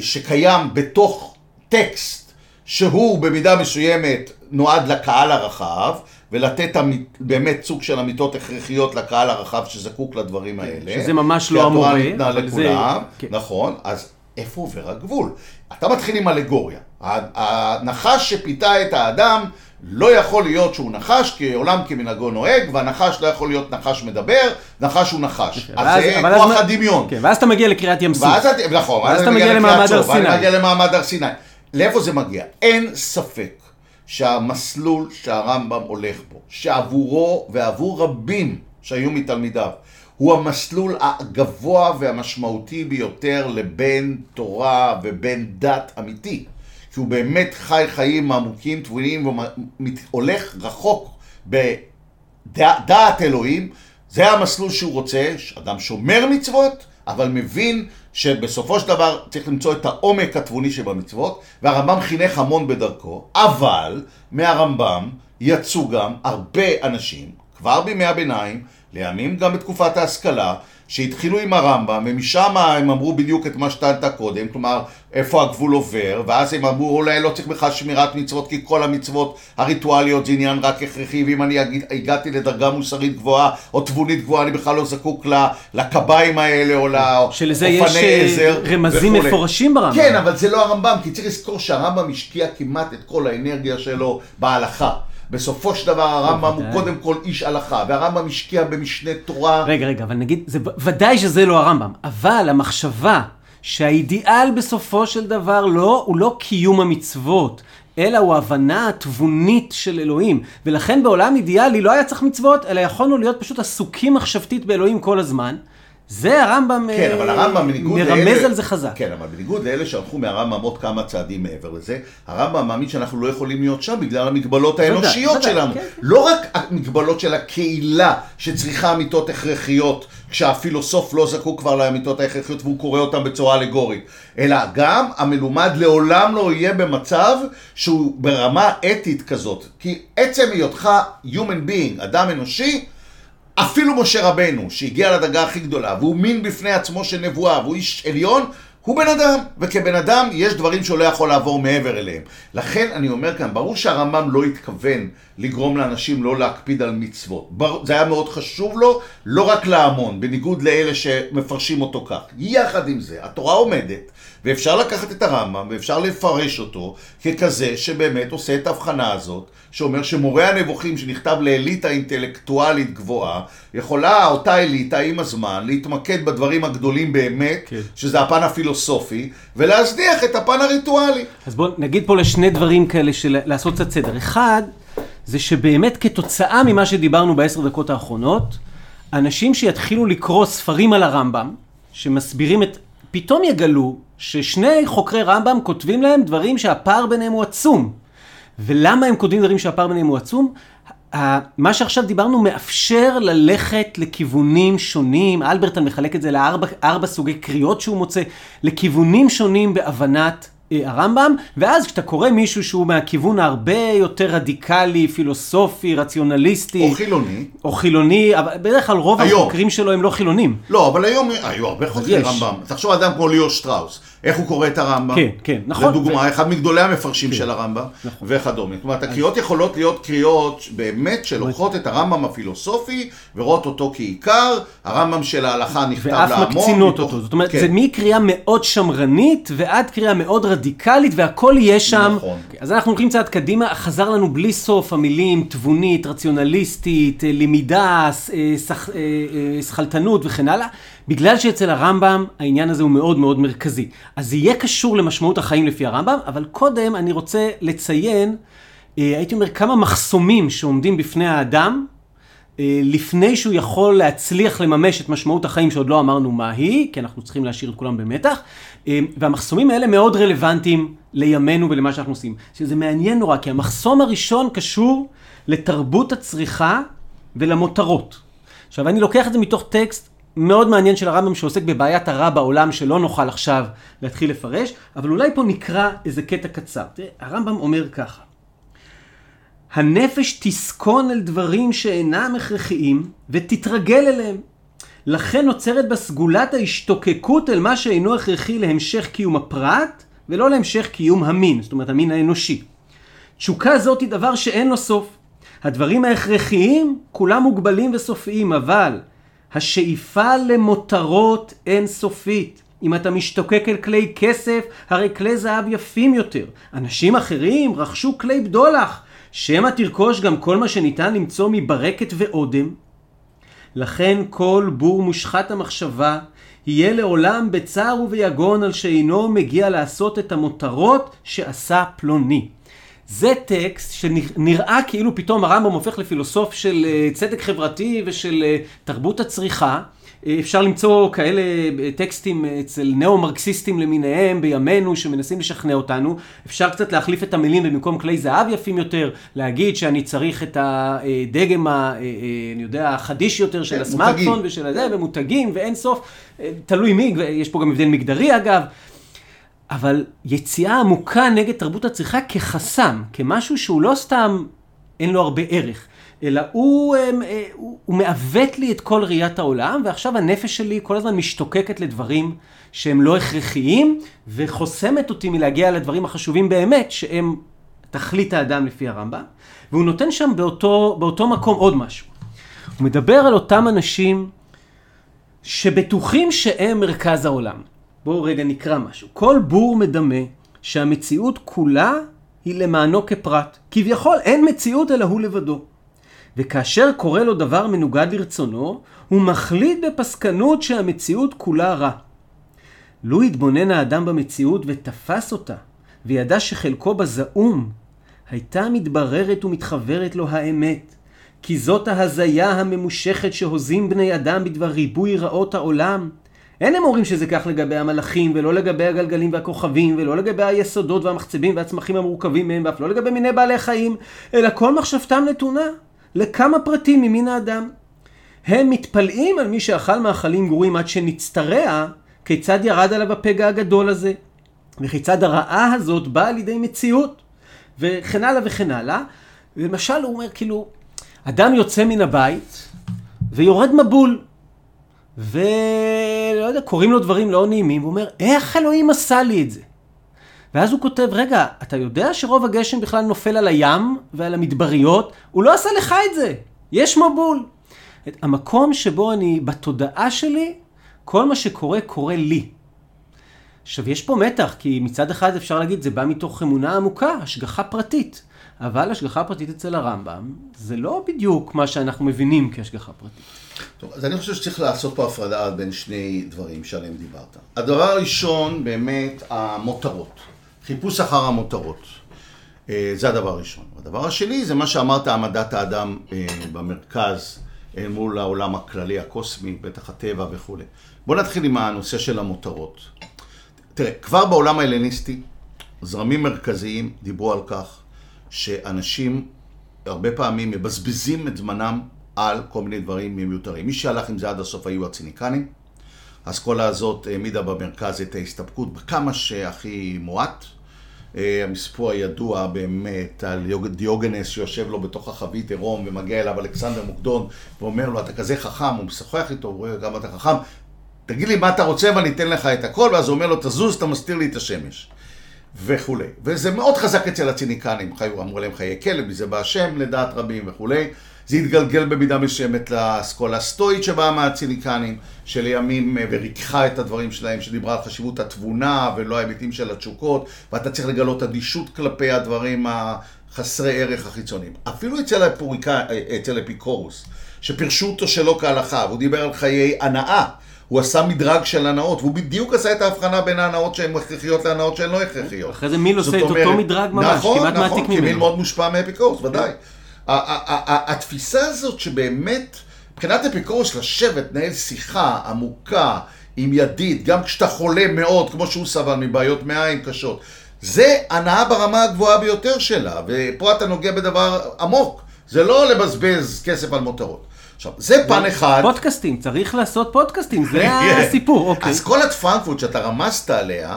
שקיים בתוך טקסט שהוא במידה מסוימת נועד לקהל הרחב, ולתת באמת סוג של אמיתות הכרחיות לקהל הרחב שזקוק לדברים כן, האלה. שזה ממש לא המורה. שהתורה ניתנה לכולם, זה... כן. נכון, אז איפה עובר הגבול? אתה מתחיל עם אלגוריה. הנחש שפיתה את האדם לא יכול להיות שהוא נחש, כי עולם כמנהגו נוהג, והנחש לא יכול להיות נחש מדבר, נחש הוא נחש. כן, אז זה כוח הדמיון. כן, ואז אתה מגיע לקריאת ים סוף. נכון, ואז אתה מגיע למעמד הר סיני. ואז מגיע למעמד הר סיני. לאיפה זה מגיע? אין ספק שהמסלול שהרמב"ם הולך בו, שעבורו ועבור רבים שהיו מתלמידיו, הוא המסלול הגבוה והמשמעותי ביותר לבין תורה ובין דת אמיתי. כי הוא באמת חי חיים עמוקים, טבולים, והולך רחוק בדעת אלוהים, זה המסלול שהוא רוצה, אדם שומר מצוות, אבל מבין שבסופו של דבר צריך למצוא את העומק התבוני שבמצוות, והרמב"ם חינך המון בדרכו, אבל מהרמב"ם יצאו גם הרבה אנשים, כבר בימי הביניים, לימים גם בתקופת ההשכלה, שהתחילו עם הרמב"ם, ומשם הם אמרו בדיוק את מה שטענת קודם, כלומר, איפה הגבול עובר, ואז הם אמרו, אולי לא צריך בכלל שמירת מצוות, כי כל המצוות הריטואליות זה עניין רק הכרחי, ואם אני הגעתי לדרגה מוסרית גבוהה, או תבונית גבוהה, אני בכלל לא זקוק לקביים האלה, או לאופני עזר. יש אה, רמזים וכולי. מפורשים ברמב"ם. כן, אבל זה לא הרמב"ם, כי צריך לזכור שהרמב"ם השקיע כמעט את כל האנרגיה שלו בהלכה. בסופו של דבר הרמב"ם הוא קודם כל איש הלכה, והרמב"ם השקיע במשנה תורה. רגע, רגע, אבל נגיד, זה ודאי שזה לא הרמב"ם, אבל המחשבה שהאידיאל בסופו של דבר לא, הוא לא קיום המצוות, אלא הוא הבנה התבונית של אלוהים. ולכן בעולם אידיאלי לא היה צריך מצוות, אלא יכולנו להיות פשוט עסוקים מחשבתית באלוהים כל הזמן. זה הרמב"ם כן, אבל הרמב"ם בניגוד מרמז לאלה, על זה חזק. כן, אבל בניגוד לאלה שהלכו מהרמב"ם עוד כמה צעדים מעבר לזה, הרמב"ם מאמין שאנחנו לא יכולים להיות שם בגלל המגבלות האנושיות ודאי, שלנו. כן, כן. לא רק המגבלות של הקהילה שצריכה אמיתות הכרחיות, כשהפילוסוף לא זקוק כבר לאמיתות ההכרחיות והוא קורא אותן בצורה אלגורית, אלא גם המלומד לעולם לא יהיה במצב שהוא ברמה אתית כזאת. כי עצם היותך human being, אדם אנושי, אפילו משה רבנו, שהגיע לדרגה הכי גדולה, והוא מין בפני עצמו של נבואה, והוא איש עליון, הוא בן אדם, וכבן אדם יש דברים שהוא לא יכול לעבור מעבר אליהם. לכן אני אומר כאן, ברור שהרמב"ם לא התכוון לגרום לאנשים לא להקפיד על מצוות. זה היה מאוד חשוב לו, לא רק להמון, בניגוד לאלה שמפרשים אותו כך. יחד עם זה, התורה עומדת, ואפשר לקחת את הרמב"ם, ואפשר לפרש אותו ככזה שבאמת עושה את ההבחנה הזאת, שאומר שמורה הנבוכים שנכתב לאליטה אינטלקטואלית גבוהה, יכולה אותה אליטה עם הזמן להתמקד בדברים הגדולים באמת, כן. שזה הפן הפילוסופי, ולהזניח את הפן הריטואלי. אז בואו נגיד פה לשני דברים כאלה של לעשות קצת סדר. אחד, זה שבאמת כתוצאה ממה שדיברנו בעשר דקות האחרונות, אנשים שיתחילו לקרוא ספרים על הרמב"ם, שמסבירים את... פתאום יגלו ששני חוקרי רמב"ם כותבים להם דברים שהפער ביניהם הוא עצום. ולמה הם כותבים דברים שהפער ביניהם הוא עצום? מה שעכשיו דיברנו מאפשר ללכת לכיוונים שונים, אלברטן מחלק את זה לארבע סוגי קריאות שהוא מוצא, לכיוונים שונים בהבנת הרמב"ם, ואז כשאתה קורא מישהו שהוא מהכיוון הרבה יותר רדיקלי, פילוסופי, רציונליסטי. או חילוני. או חילוני, אבל בדרך כלל רוב היום. החוקרים שלו הם לא חילונים. לא, אבל היום היו הרבה חוקרי רמב"ם. תחשוב אדם כמו ליאור שטראוס. איך הוא קורא את הרמב"ם. כן, כן, נכון. לדוגמה, ו... אחד מגדולי המפרשים כן, של הרמב"ם, נכון. וכדומה. זאת אומרת, הקריאות. יכולות להיות קריאות באמת שלוקחות את הרמב"ם הפילוסופי, ורואות אותו כעיקר, הרמב"ם של ההלכה נכתב לעמוד. ואף מקצינות מתוך... אותו. זאת אומרת, כן. זה מקריאה מאוד שמרנית, ועד קריאה מאוד רדיקלית, והכל יהיה שם. נכון. אז אנחנו הולכים צעד קדימה, חזר לנו בלי סוף המילים תבונית, רציונליסטית, אה, למידה, אה, אה, שכלתנות וכן הלאה. בגלל שאצל הרמב"ם העניין הזה הוא מאוד מאוד מרכזי. אז זה יהיה קשור למשמעות החיים לפי הרמב"ם, אבל קודם אני רוצה לציין, אה, הייתי אומר, כמה מחסומים שעומדים בפני האדם, אה, לפני שהוא יכול להצליח לממש את משמעות החיים שעוד לא אמרנו מה היא, כי אנחנו צריכים להשאיר את כולם במתח, אה, והמחסומים האלה מאוד רלוונטיים לימינו ולמה שאנחנו עושים. שזה מעניין נורא, כי המחסום הראשון קשור לתרבות הצריכה ולמותרות. עכשיו, אני לוקח את זה מתוך טקסט מאוד מעניין של הרמב"ם שעוסק בבעיית הרע בעולם שלא נוכל עכשיו להתחיל לפרש, אבל אולי פה נקרא איזה קטע קצר. תראה, הרמב"ם אומר ככה: הנפש תסכון אל דברים שאינם הכרחיים ותתרגל אליהם. לכן נוצרת בה סגולת ההשתוקקות אל מה שאינו הכרחי להמשך קיום הפרט ולא להמשך קיום המין, זאת אומרת המין האנושי. תשוקה זאת היא דבר שאין לו סוף. הדברים ההכרחיים כולם מוגבלים וסופיים, אבל השאיפה למותרות אינסופית. אם אתה משתוקק אל כלי כסף, הרי כלי זהב יפים יותר. אנשים אחרים רכשו כלי בדולח, שמא תרכוש גם כל מה שניתן למצוא מברקת ואודם. לכן כל בור מושחת המחשבה יהיה לעולם בצער וביגון על שאינו מגיע לעשות את המותרות שעשה פלוני. זה טקסט שנראה כאילו פתאום הרמב"ם הופך לפילוסוף של אה, צדק חברתי ושל אה, תרבות הצריכה. אה, אפשר למצוא כאלה טקסטים אצל ניאו-מרקסיסטים למיניהם בימינו שמנסים לשכנע אותנו. אפשר קצת להחליף את המילים ובמקום כלי זהב יפים יותר, להגיד שאני צריך את הדגם, ה, אני יודע, החדיש יותר של הסמארטפון ושל הזה, ומותגים ואין סוף. תלוי מי, יש פה גם הבדל מגדרי אגב. אבל יציאה עמוקה נגד תרבות הצריכה כחסם, כמשהו שהוא לא סתם אין לו הרבה ערך, אלא הוא, אה, הוא, הוא מעוות לי את כל ראיית העולם, ועכשיו הנפש שלי כל הזמן משתוקקת לדברים שהם לא הכרחיים, וחוסמת אותי מלהגיע לדברים החשובים באמת, שהם תכלית האדם לפי הרמב"ם, והוא נותן שם באותו, באותו מקום עוד משהו. הוא מדבר על אותם אנשים שבטוחים שהם מרכז העולם. בואו רגע נקרא משהו. כל בור מדמה שהמציאות כולה היא למענו כפרט. כביכול אין מציאות אלא הוא לבדו. וכאשר קורה לו דבר מנוגד לרצונו, הוא מחליט בפסקנות שהמציאות כולה רע. לו התבונן האדם במציאות ותפס אותה, וידע שחלקו בה זעום, הייתה מתבררת ומתחוורת לו האמת. כי זאת ההזיה הממושכת שהוזים בני אדם בדבר ריבוי רעות העולם, אין הם אומרים שזה כך לגבי המלאכים, ולא לגבי הגלגלים והכוכבים, ולא לגבי היסודות והמחצבים והצמחים המורכבים מהם, ואף לא לגבי מיני בעלי חיים, אלא כל מחשבתם נתונה לכמה פרטים ממין האדם. הם מתפלאים על מי שאכל מאכלים גרועים עד שנצטרע, כיצד ירד עליו הפגע הגדול הזה, וכיצד הרעה הזאת באה לידי מציאות, וכן הלאה וכן הלאה. למשל הוא אומר כאילו, אדם יוצא מן הבית ויורד מבול. ולא יודע, קוראים לו דברים לא נעימים, והוא אומר, איך אלוהים עשה לי את זה? ואז הוא כותב, רגע, אתה יודע שרוב הגשם בכלל נופל על הים ועל המדבריות? הוא לא עשה לך את זה, יש מבול. את המקום שבו אני, בתודעה שלי, כל מה שקורה, קורה לי. עכשיו, יש פה מתח, כי מצד אחד אפשר להגיד, זה בא מתוך אמונה עמוקה, השגחה פרטית. אבל השגחה פרטית אצל הרמב"ם, זה לא בדיוק מה שאנחנו מבינים כהשגחה פרטית. טוב, אז אני חושב שצריך לעשות פה הפרדה בין שני דברים שעליהם דיברת. הדבר הראשון, באמת, המותרות. חיפוש אחר המותרות. אה, זה הדבר הראשון. הדבר השני זה מה שאמרת, העמדת האדם אה, במרכז אל מול העולם הכללי, הקוסמי, בטח הטבע וכולי. בואו נתחיל עם הנושא של המותרות. תראה, כבר בעולם ההלניסטי, זרמים מרכזיים דיברו על כך שאנשים הרבה פעמים מבזבזים את זמנם על כל מיני דברים מיותרים. מי שהלך עם זה עד הסוף היו הציניקנים. האסכולה הזאת העמידה במרכז את ההסתפקות בכמה שהכי מועט. אה, המספור הידוע באמת על דיוגנס שיושב לו בתוך החבית עירום ומגיע אליו אלכסנדר מוקדון ואומר לו אתה כזה חכם, הוא משוחח איתו, הוא רואה כמה אתה חכם, תגיד לי מה אתה רוצה ואני אתן לך את הכל ואז הוא אומר לו תזוז, אתה מסתיר לי את השמש וכולי. וזה מאוד חזק אצל הציניקנים, אמרו להם חיי כלב, מזה בא השם לדעת רבים וכולי. זה התגלגל במידה מסוימת לאסכולה הסטואית שבאה מהציניקנים, שלימים אה, וריככה את הדברים שלהם, שדיברה על חשיבות התבונה ולא ההיבטים של התשוקות, ואתה צריך לגלות אדישות כלפי הדברים החסרי ערך החיצוניים. אפילו אצל, הפוריקה, אה, אצל אפיקורוס, שפירשו אותו שלא כהלכה, והוא דיבר על חיי הנאה. הוא עשה מדרג של הנאות, והוא בדיוק עשה את ההבחנה בין ההנאות שהן הכרחיות להנאות שהן לא הכרחיות. אחרי זה מיל עושה את אותו מדרג ממש, נכון, כמעט נכון, מעתיק ממנו. נכון, נכון, כי מיל מאוד מושפע מאפיקורוס, ודאי. התפיסה הזאת שבאמת, מבחינת אפיקורוס, לשבת, לנהל שיחה עמוקה עם ידיד, גם כשאתה חולה מאוד, כמו שהוא סבל מבעיות מעיים קשות, זה הנאה ברמה הגבוהה ביותר שלה, ופה אתה נוגע בדבר עמוק. זה לא לבזבז כסף על מותרות. עכשיו, זה פן אחד. פודקאסטים, צריך לעשות פודקאסטים, זה הסיפור, אוקיי. אז כל הפרנקפורט שאתה רמזת עליה,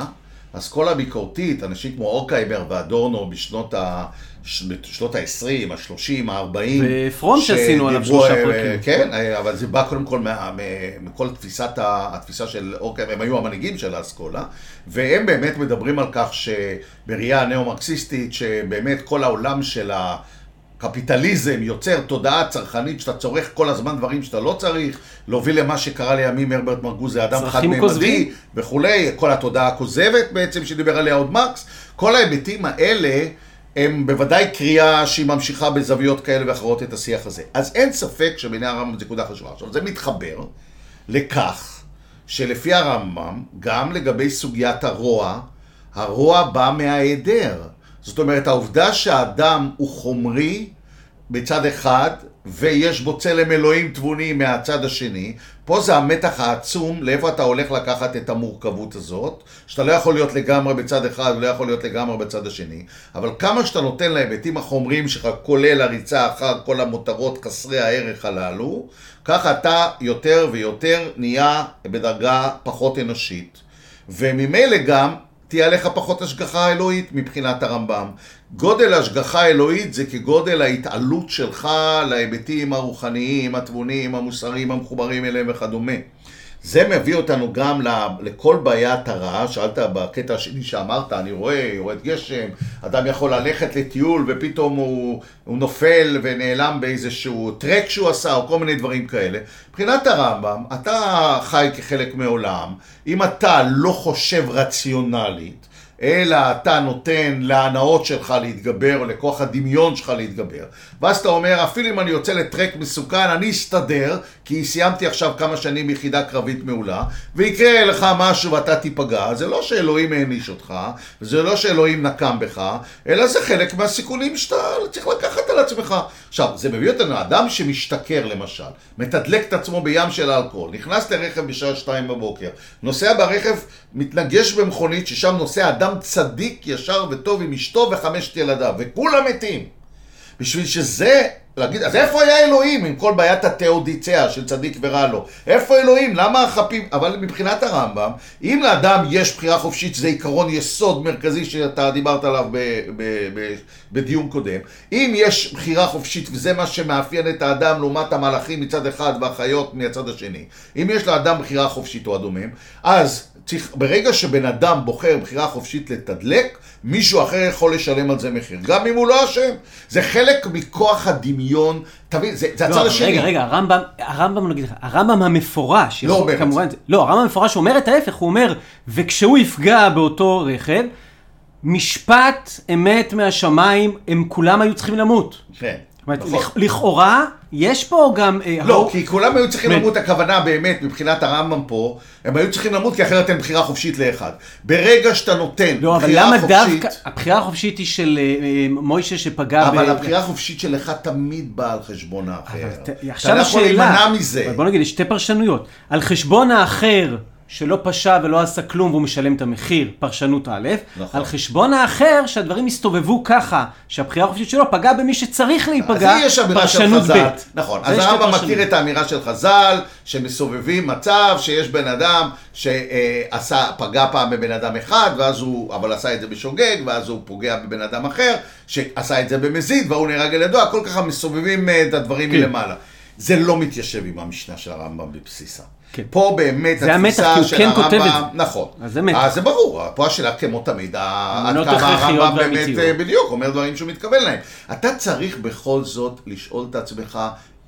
אסכולה ביקורתית, אנשים כמו אורקהייבר ואדורנו בשנות ה... בשנות ה-20, ה-30, ה-40. ופרונט שעשינו עליו שלושה פרקים. כן, אבל זה בא קודם כל מכל תפיסת, התפיסה של אורקהייבר, הם היו המנהיגים של האסכולה, והם באמת מדברים על כך שבראייה הנאו-מרקסיסטית, שבאמת כל העולם של ה... קפיטליזם יוצר תודעה צרכנית שאתה צורך כל הזמן דברים שאתה לא צריך, להוביל למה שקרה לימים הרברט מרגוז, אדם חד-ממדי וכולי, כל התודעה הכוזבת בעצם שדיבר עליה עוד מקס, כל ההיבטים האלה הם בוודאי קריאה שהיא ממשיכה בזוויות כאלה ואחרות את השיח הזה. אז אין ספק שבעיני הרמב"ם זה נקודה חשובה. עכשיו זה מתחבר לכך שלפי הרמב"ם, גם לגבי סוגיית הרוע, הרוע בא מההיעדר. זאת אומרת, העובדה שהאדם הוא חומרי בצד אחד, ויש בו צלם אלוהים תבוני מהצד השני, פה זה המתח העצום לאיפה אתה הולך לקחת את המורכבות הזאת, שאתה לא יכול להיות לגמרי בצד אחד ולא יכול להיות לגמרי בצד השני, אבל כמה שאתה נותן להיבטים החומריים שלך, כולל הריצה אחר כל המותרות חסרי הערך הללו, ככה אתה יותר ויותר נהיה בדרגה פחות אנושית. וממילא גם תהיה עליך פחות השגחה אלוהית מבחינת הרמב"ם. גודל השגחה האלוהית זה כגודל ההתעלות שלך להיבטים הרוחניים, התבוניים, המוסריים, המחוברים אליהם וכדומה. זה מביא אותנו גם לכל בעיית הרע, שאלת בקטע השני שאמרת, אני רואה, יורד גשם, אדם יכול ללכת לטיול ופתאום הוא, הוא נופל ונעלם באיזשהו טרק שהוא עשה או כל מיני דברים כאלה. מבחינת הרמב"ם, אתה חי כחלק מעולם, אם אתה לא חושב רציונלית, אלא אתה נותן להנאות שלך להתגבר, או לכוח הדמיון שלך להתגבר. ואז אתה אומר, אפילו אם אני יוצא לטרק מסוכן, אני אסתדר, כי סיימתי עכשיו כמה שנים יחידה קרבית מעולה, ויקרה לך משהו ואתה תיפגע. זה לא שאלוהים העניש אותך, וזה לא שאלוהים נקם בך, אלא זה חלק מהסיכונים שאתה צריך לקחת על עצמך. עכשיו, זה מביא אותנו, אדם שמשתכר למשל, מתדלק את עצמו בים של אלכוהול, נכנס לרכב בשעה שתיים בבוקר, נוסע ברכב, מתנגש במכונית, ששם נוסע אדם צדיק, ישר וטוב עם אשתו וחמשת ילדיו, וכולם מתים. בשביל שזה להגיד, אז איפה היה אלוהים עם כל בעיית התאודיציה של צדיק ורע לו? איפה אלוהים? למה החפים... אבל מבחינת הרמב"ם, אם לאדם יש בחירה חופשית, זה עיקרון יסוד מרכזי שאתה דיברת עליו ב, ב, ב, בדיון קודם, אם יש בחירה חופשית וזה מה שמאפיין את האדם לעומת המלאכים מצד אחד והחיות מהצד השני, אם יש לאדם בחירה חופשית או הדומם, אז צריך, ברגע שבן אדם בוחר בחירה חופשית לתדלק, מישהו אחר יכול לשלם על זה מחיר, גם אם הוא לא אשם. זה חלק מכוח הדמיון, תבין, זה, זה לא, הצד השני. רגע, רגע, הרמב"ם, הרמב"ם, נגיד לך, הרמב"ם המפורש, לא אומר את כמובן, לא, הרמב"ם המפורש אומר את ההפך, הוא אומר, וכשהוא יפגע באותו רכב, משפט אמת מהשמיים, הם כולם היו צריכים למות. כן, זאת אומרת, נכון. לכ- לכאורה, יש פה גם... אה, לא, כי כולם היו צריכים. למות, הכוונה באמת, מבחינת הרמב"ם פה, הם היו צריכים למות כי אחרת אין בחירה חופשית לאחד. ברגע שאתה נותן לא, אבל בחירה למה חופשית, דווקא, הבחירה החופשית היא של אה, אה, מוישה שפגע אבל ב... הבחירה החופשית שלך תמיד באה על חשבון האחר. אבל אתה עכשיו לא יכול השאלה, להימנע מזה. אבל בוא נגיד, יש שתי פרשנויות. על חשבון האחר שלא פשע ולא עשה כלום והוא משלם את המחיר, פרשנות א', נכון. על חשבון האחר שהדברים הסתובבו ככה, שהבחירה החופשית שלו פגעה במי שצריך להיפגע, פרשנות חז"ל. ב'. נכון, אז שתי הרמב"ם פרשנויות. מכיר את האמירה של חז"ל, שמסובבים מצב שיש בן אדם שעשה, פגע פעם בבן אדם אחד, ואז הוא, אבל עשה את זה בשוגג, ואז הוא פוגע בבן אדם אחר, שעשה את זה במזיד, והוא נהרג על ידו, הכל ככה מסובבים אה, את הדברים כן. מלמעלה. זה לא מתיישב עם המשנה של הרמב"ם בבסיסה. כן. פה באמת זה המתח, התפיסה כי הוא של כן כותב את הרמב"ם, זה. נכון. אז זה מתח. אז זה ברור, פה השאלה כמו תמיד, עד אמונות כמה הרמב"ם באמת. אה, בדיוק אומר דברים שהוא מתכוון להם. אתה צריך בכל זאת לשאול את עצמך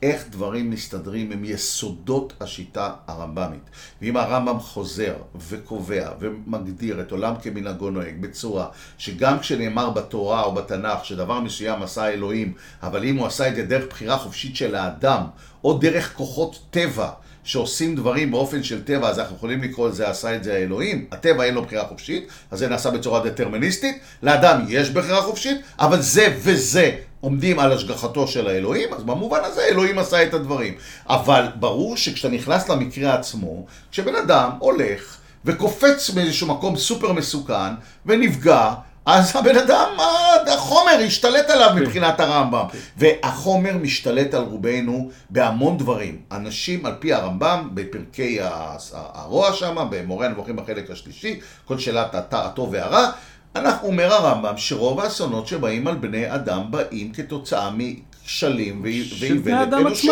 איך דברים מסתדרים עם יסודות השיטה הרמב"מית. ואם הרמב"ם חוזר וקובע ומגדיר את עולם כמנהגו נוהג בצורה שגם כשנאמר בתורה או בתנ"ך שדבר מסוים עשה אלוהים, אבל אם הוא עשה את זה דרך בחירה חופשית של האדם, או דרך כוחות טבע, שעושים דברים באופן של טבע, אז אנחנו יכולים לקרוא לזה עשה את זה האלוהים. הטבע אין לו בחירה חופשית, אז זה נעשה בצורה דטרמיניסטית. לאדם יש בחירה חופשית, אבל זה וזה עומדים על השגחתו של האלוהים, אז במובן הזה אלוהים עשה את הדברים. אבל ברור שכשאתה נכנס למקרה עצמו, כשבן אדם הולך וקופץ מאיזשהו מקום סופר מסוכן ונפגע, אז הבן אדם, ה- החומר השתלט עליו מבחינת הרמב"ם. והחומר משתלט על רובנו בהמון דברים. אנשים, על פי הרמב"ם, בפרקי הרוע שם, במורה הנבוכים בחלק השלישי, כל שאלת הט- הטוב והרע, אנחנו אומר הרמב"ם שרוב האסונות שבאים על בני אדם באים כתוצאה מכשלים ואי- של ואיוולת אנושית.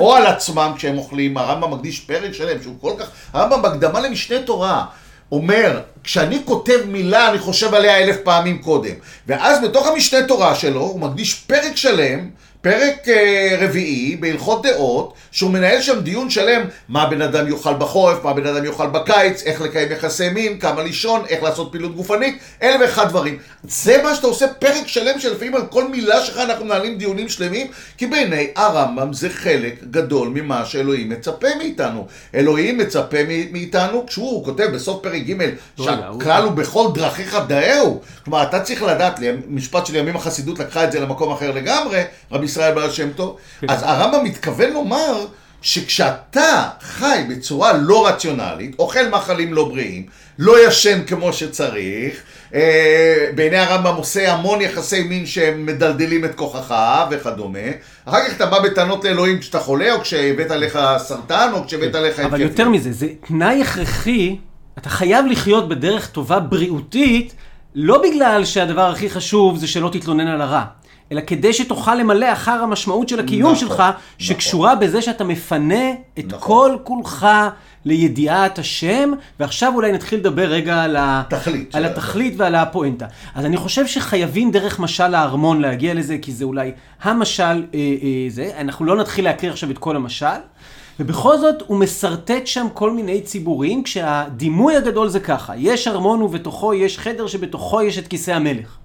או על עצמם כשהם אוכלים, הרמב"ם מקדיש פרק שלם שהוא כל כך... הרמב"ם בהקדמה למשנה תורה אומר, כשאני כותב מילה אני חושב עליה אלף פעמים קודם. ואז בתוך המשנה תורה שלו הוא מקדיש פרק שלם, פרק אה, רביעי בהלכות דעות, שהוא מנהל שם דיון שלם מה בן אדם יאכל בחורף, מה בן אדם יאכל בקיץ, איך לקיים יחסי מין, כמה לישון, איך לעשות פעילות גופנית, אלף ואחד דברים. זה מה שאתה עושה פרק שלם שלפעמים על כל מילה שלך אנחנו מנהלים דיונים שלמים, כי בעיני הרמב"ם זה חלק גדול ממה שאלוהים מצפה מאיתנו. אלוהים מצפה מאיתנו, כשהוא כותב בסוף פרק ג' רגע, שהכלל הוא בכל דרכיך דאהו. כלומר, אתה צריך לדעת, משפט של ימים החסידות לקחה את זה למקום אחר לגמרי, רבי ישראל בעל שם טוב. אז הרמב"ם מתכוון לומר שכשאתה חי בצורה לא רציונלית, אוכל מאכלים לא בריאים, לא ישן כמו שצריך, אה, בעיני הרמב"ם עושה המון יחסי מין שהם מדלדלים את כוחך וכדומה, אחר כך אתה בא בטענות לאלוהים כשאתה חולה, או כשהבאת עליך סרטן, או כשהבאת עליך אבל יותר מזה, זה תנאי הכרחי, אתה חייב לחיות בדרך טובה בריאותית, לא בגלל שהדבר הכי חשוב זה שלא תתלונן על הרע, אלא כדי שתוכל למלא אחר המשמעות של הקיום נכון, שלך, נכון. שקשורה בזה שאתה מפנה את נכון. כל כולך לידיעת השם, ועכשיו אולי נתחיל לדבר רגע על, ה... תכלית על התכלית ועל הפואנטה. אז אני חושב שחייבים דרך משל הארמון להגיע לזה, כי זה אולי המשל, אה, אה, זה. אנחנו לא נתחיל להקריא עכשיו את כל המשל. ובכל זאת הוא משרטט שם כל מיני ציבורים, כשהדימוי הגדול זה ככה, יש ארמון ובתוכו יש חדר שבתוכו יש את כיסא המלך.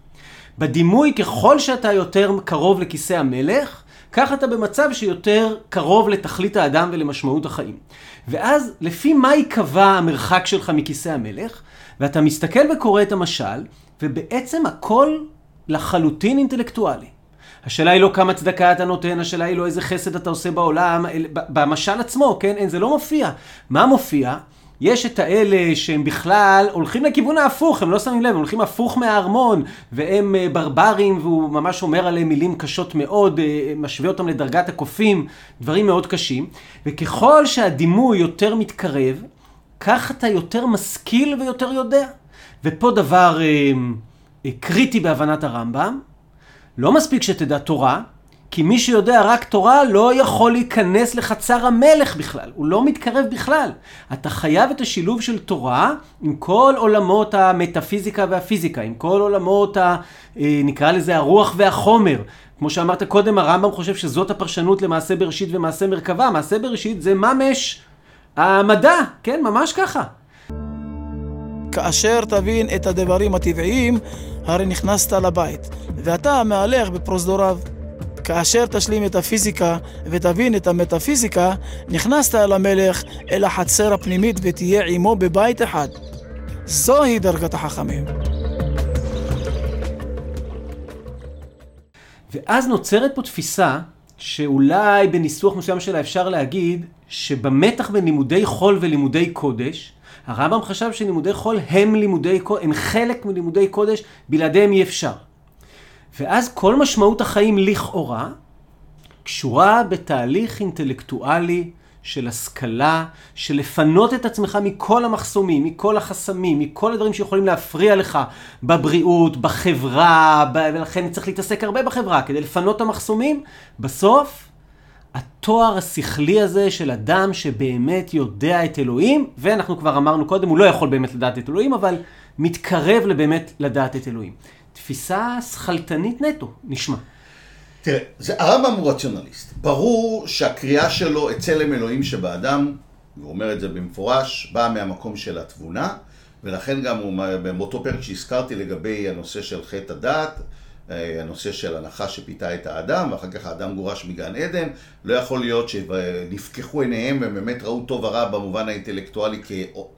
בדימוי, ככל שאתה יותר קרוב לכיסא המלך, כך אתה במצב שיותר קרוב לתכלית האדם ולמשמעות החיים. ואז, לפי מה ייקבע המרחק שלך מכיסא המלך, ואתה מסתכל וקורא את המשל, ובעצם הכל לחלוטין אינטלקטואלי. השאלה היא לא כמה צדקה אתה נותן, השאלה היא לא איזה חסד אתה עושה בעולם, במשל עצמו, כן? אין, זה לא מופיע. מה מופיע? יש את האלה שהם בכלל הולכים לכיוון ההפוך, הם לא שמים לב, הם הולכים הפוך מהארמון, והם אה, ברברים, והוא ממש אומר עליהם מילים קשות מאוד, אה, משווה אותם לדרגת הקופים, דברים מאוד קשים. וככל שהדימוי יותר מתקרב, כך אתה יותר משכיל ויותר יודע. ופה דבר אה, קריטי בהבנת הרמב"ם, לא מספיק שתדע תורה, כי מי שיודע רק תורה לא יכול להיכנס לחצר המלך בכלל, הוא לא מתקרב בכלל. אתה חייב את השילוב של תורה עם כל עולמות המטאפיזיקה והפיזיקה, עם כל עולמות, ה, אה, נקרא לזה הרוח והחומר. כמו שאמרת קודם, הרמב"ם חושב שזאת הפרשנות למעשה בראשית ומעשה מרכבה. מעשה בראשית זה ממש המדע, כן, ממש ככה. כאשר תבין את הדברים הטבעיים, הרי נכנסת לבית, ואתה מהלך בפרוזדוריו. כאשר תשלים את הפיזיקה ותבין את המטאפיזיקה, נכנסת אל המלך, אל החצר הפנימית ותהיה עמו בבית אחד. זוהי דרגת החכמים. ואז נוצרת פה תפיסה שאולי בניסוח מסוים שלה אפשר להגיד שבמתח בין לימודי חול ולימודי קודש, הרמב"ם חשב שלימודי חול הם לימודי קודש, הם חלק מלימודי קודש, בלעדיהם אי אפשר. ואז כל משמעות החיים לכאורה קשורה בתהליך אינטלקטואלי של השכלה, של לפנות את עצמך מכל המחסומים, מכל החסמים, מכל הדברים שיכולים להפריע לך בבריאות, בחברה, ב... ולכן צריך להתעסק הרבה בחברה כדי לפנות את המחסומים. בסוף, התואר השכלי הזה של אדם שבאמת יודע את אלוהים, ואנחנו כבר אמרנו קודם, הוא לא יכול באמת לדעת את אלוהים, אבל מתקרב לבאמת לדעת את אלוהים. תפיסה שכלתנית נטו, נשמע. תראה, זה הרמב"ם הוא רציונליסט. ברור שהקריאה שלו את צלם אלוהים שבאדם, הוא אומר את זה במפורש, באה מהמקום של התבונה, ולכן גם הוא, באותו פרק שהזכרתי לגבי הנושא של חטא הדעת, הנושא של הנחה שפיתה את האדם, ואחר כך האדם גורש מגן עדן, לא יכול להיות שנפקחו עיניהם והם באמת ראו טוב ורע במובן האינטלקטואלי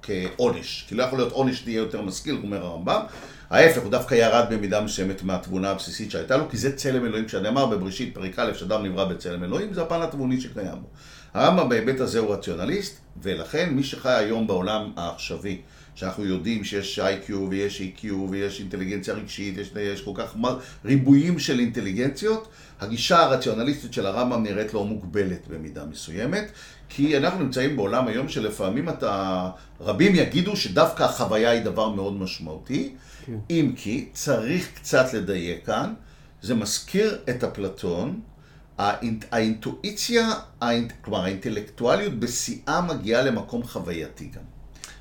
כעונש. כי לא יכול להיות עונש תהיה יותר משכיל, אומר הרמב"ם. ההפך, הוא דווקא ירד במידה מסוימת מהתבונה הבסיסית שהייתה לו, כי זה צלם אלוהים, כשאני אמר בבראשית פרק א', שאדם נברא בצלם אלוהים, זה הפן התבוני שקיים בו. הרמב"ם בהיבט הזה הוא רציונליסט, ולכן מי שחי היום בעולם העכשווי, שאנחנו יודעים שיש איי-Q ויש EQ ויש אינטליגנציה רגשית, יש, יש כל כך ריבועים של אינטליגנציות, הגישה הרציונליסטית של הרמב"ם נראית לא מוגבלת במידה מסוימת, כי אנחנו נמצאים בעולם היום שלפעמים אתה, רבים יגידו שדווקא החוויה היא דבר מאוד משמעותי, כן. אם כי צריך קצת לדייק כאן, זה מזכיר את אפלטון, האינט, האינטואיציה, האינט, כלומר האינטלקטואליות בשיאה מגיעה למקום חווייתי גם.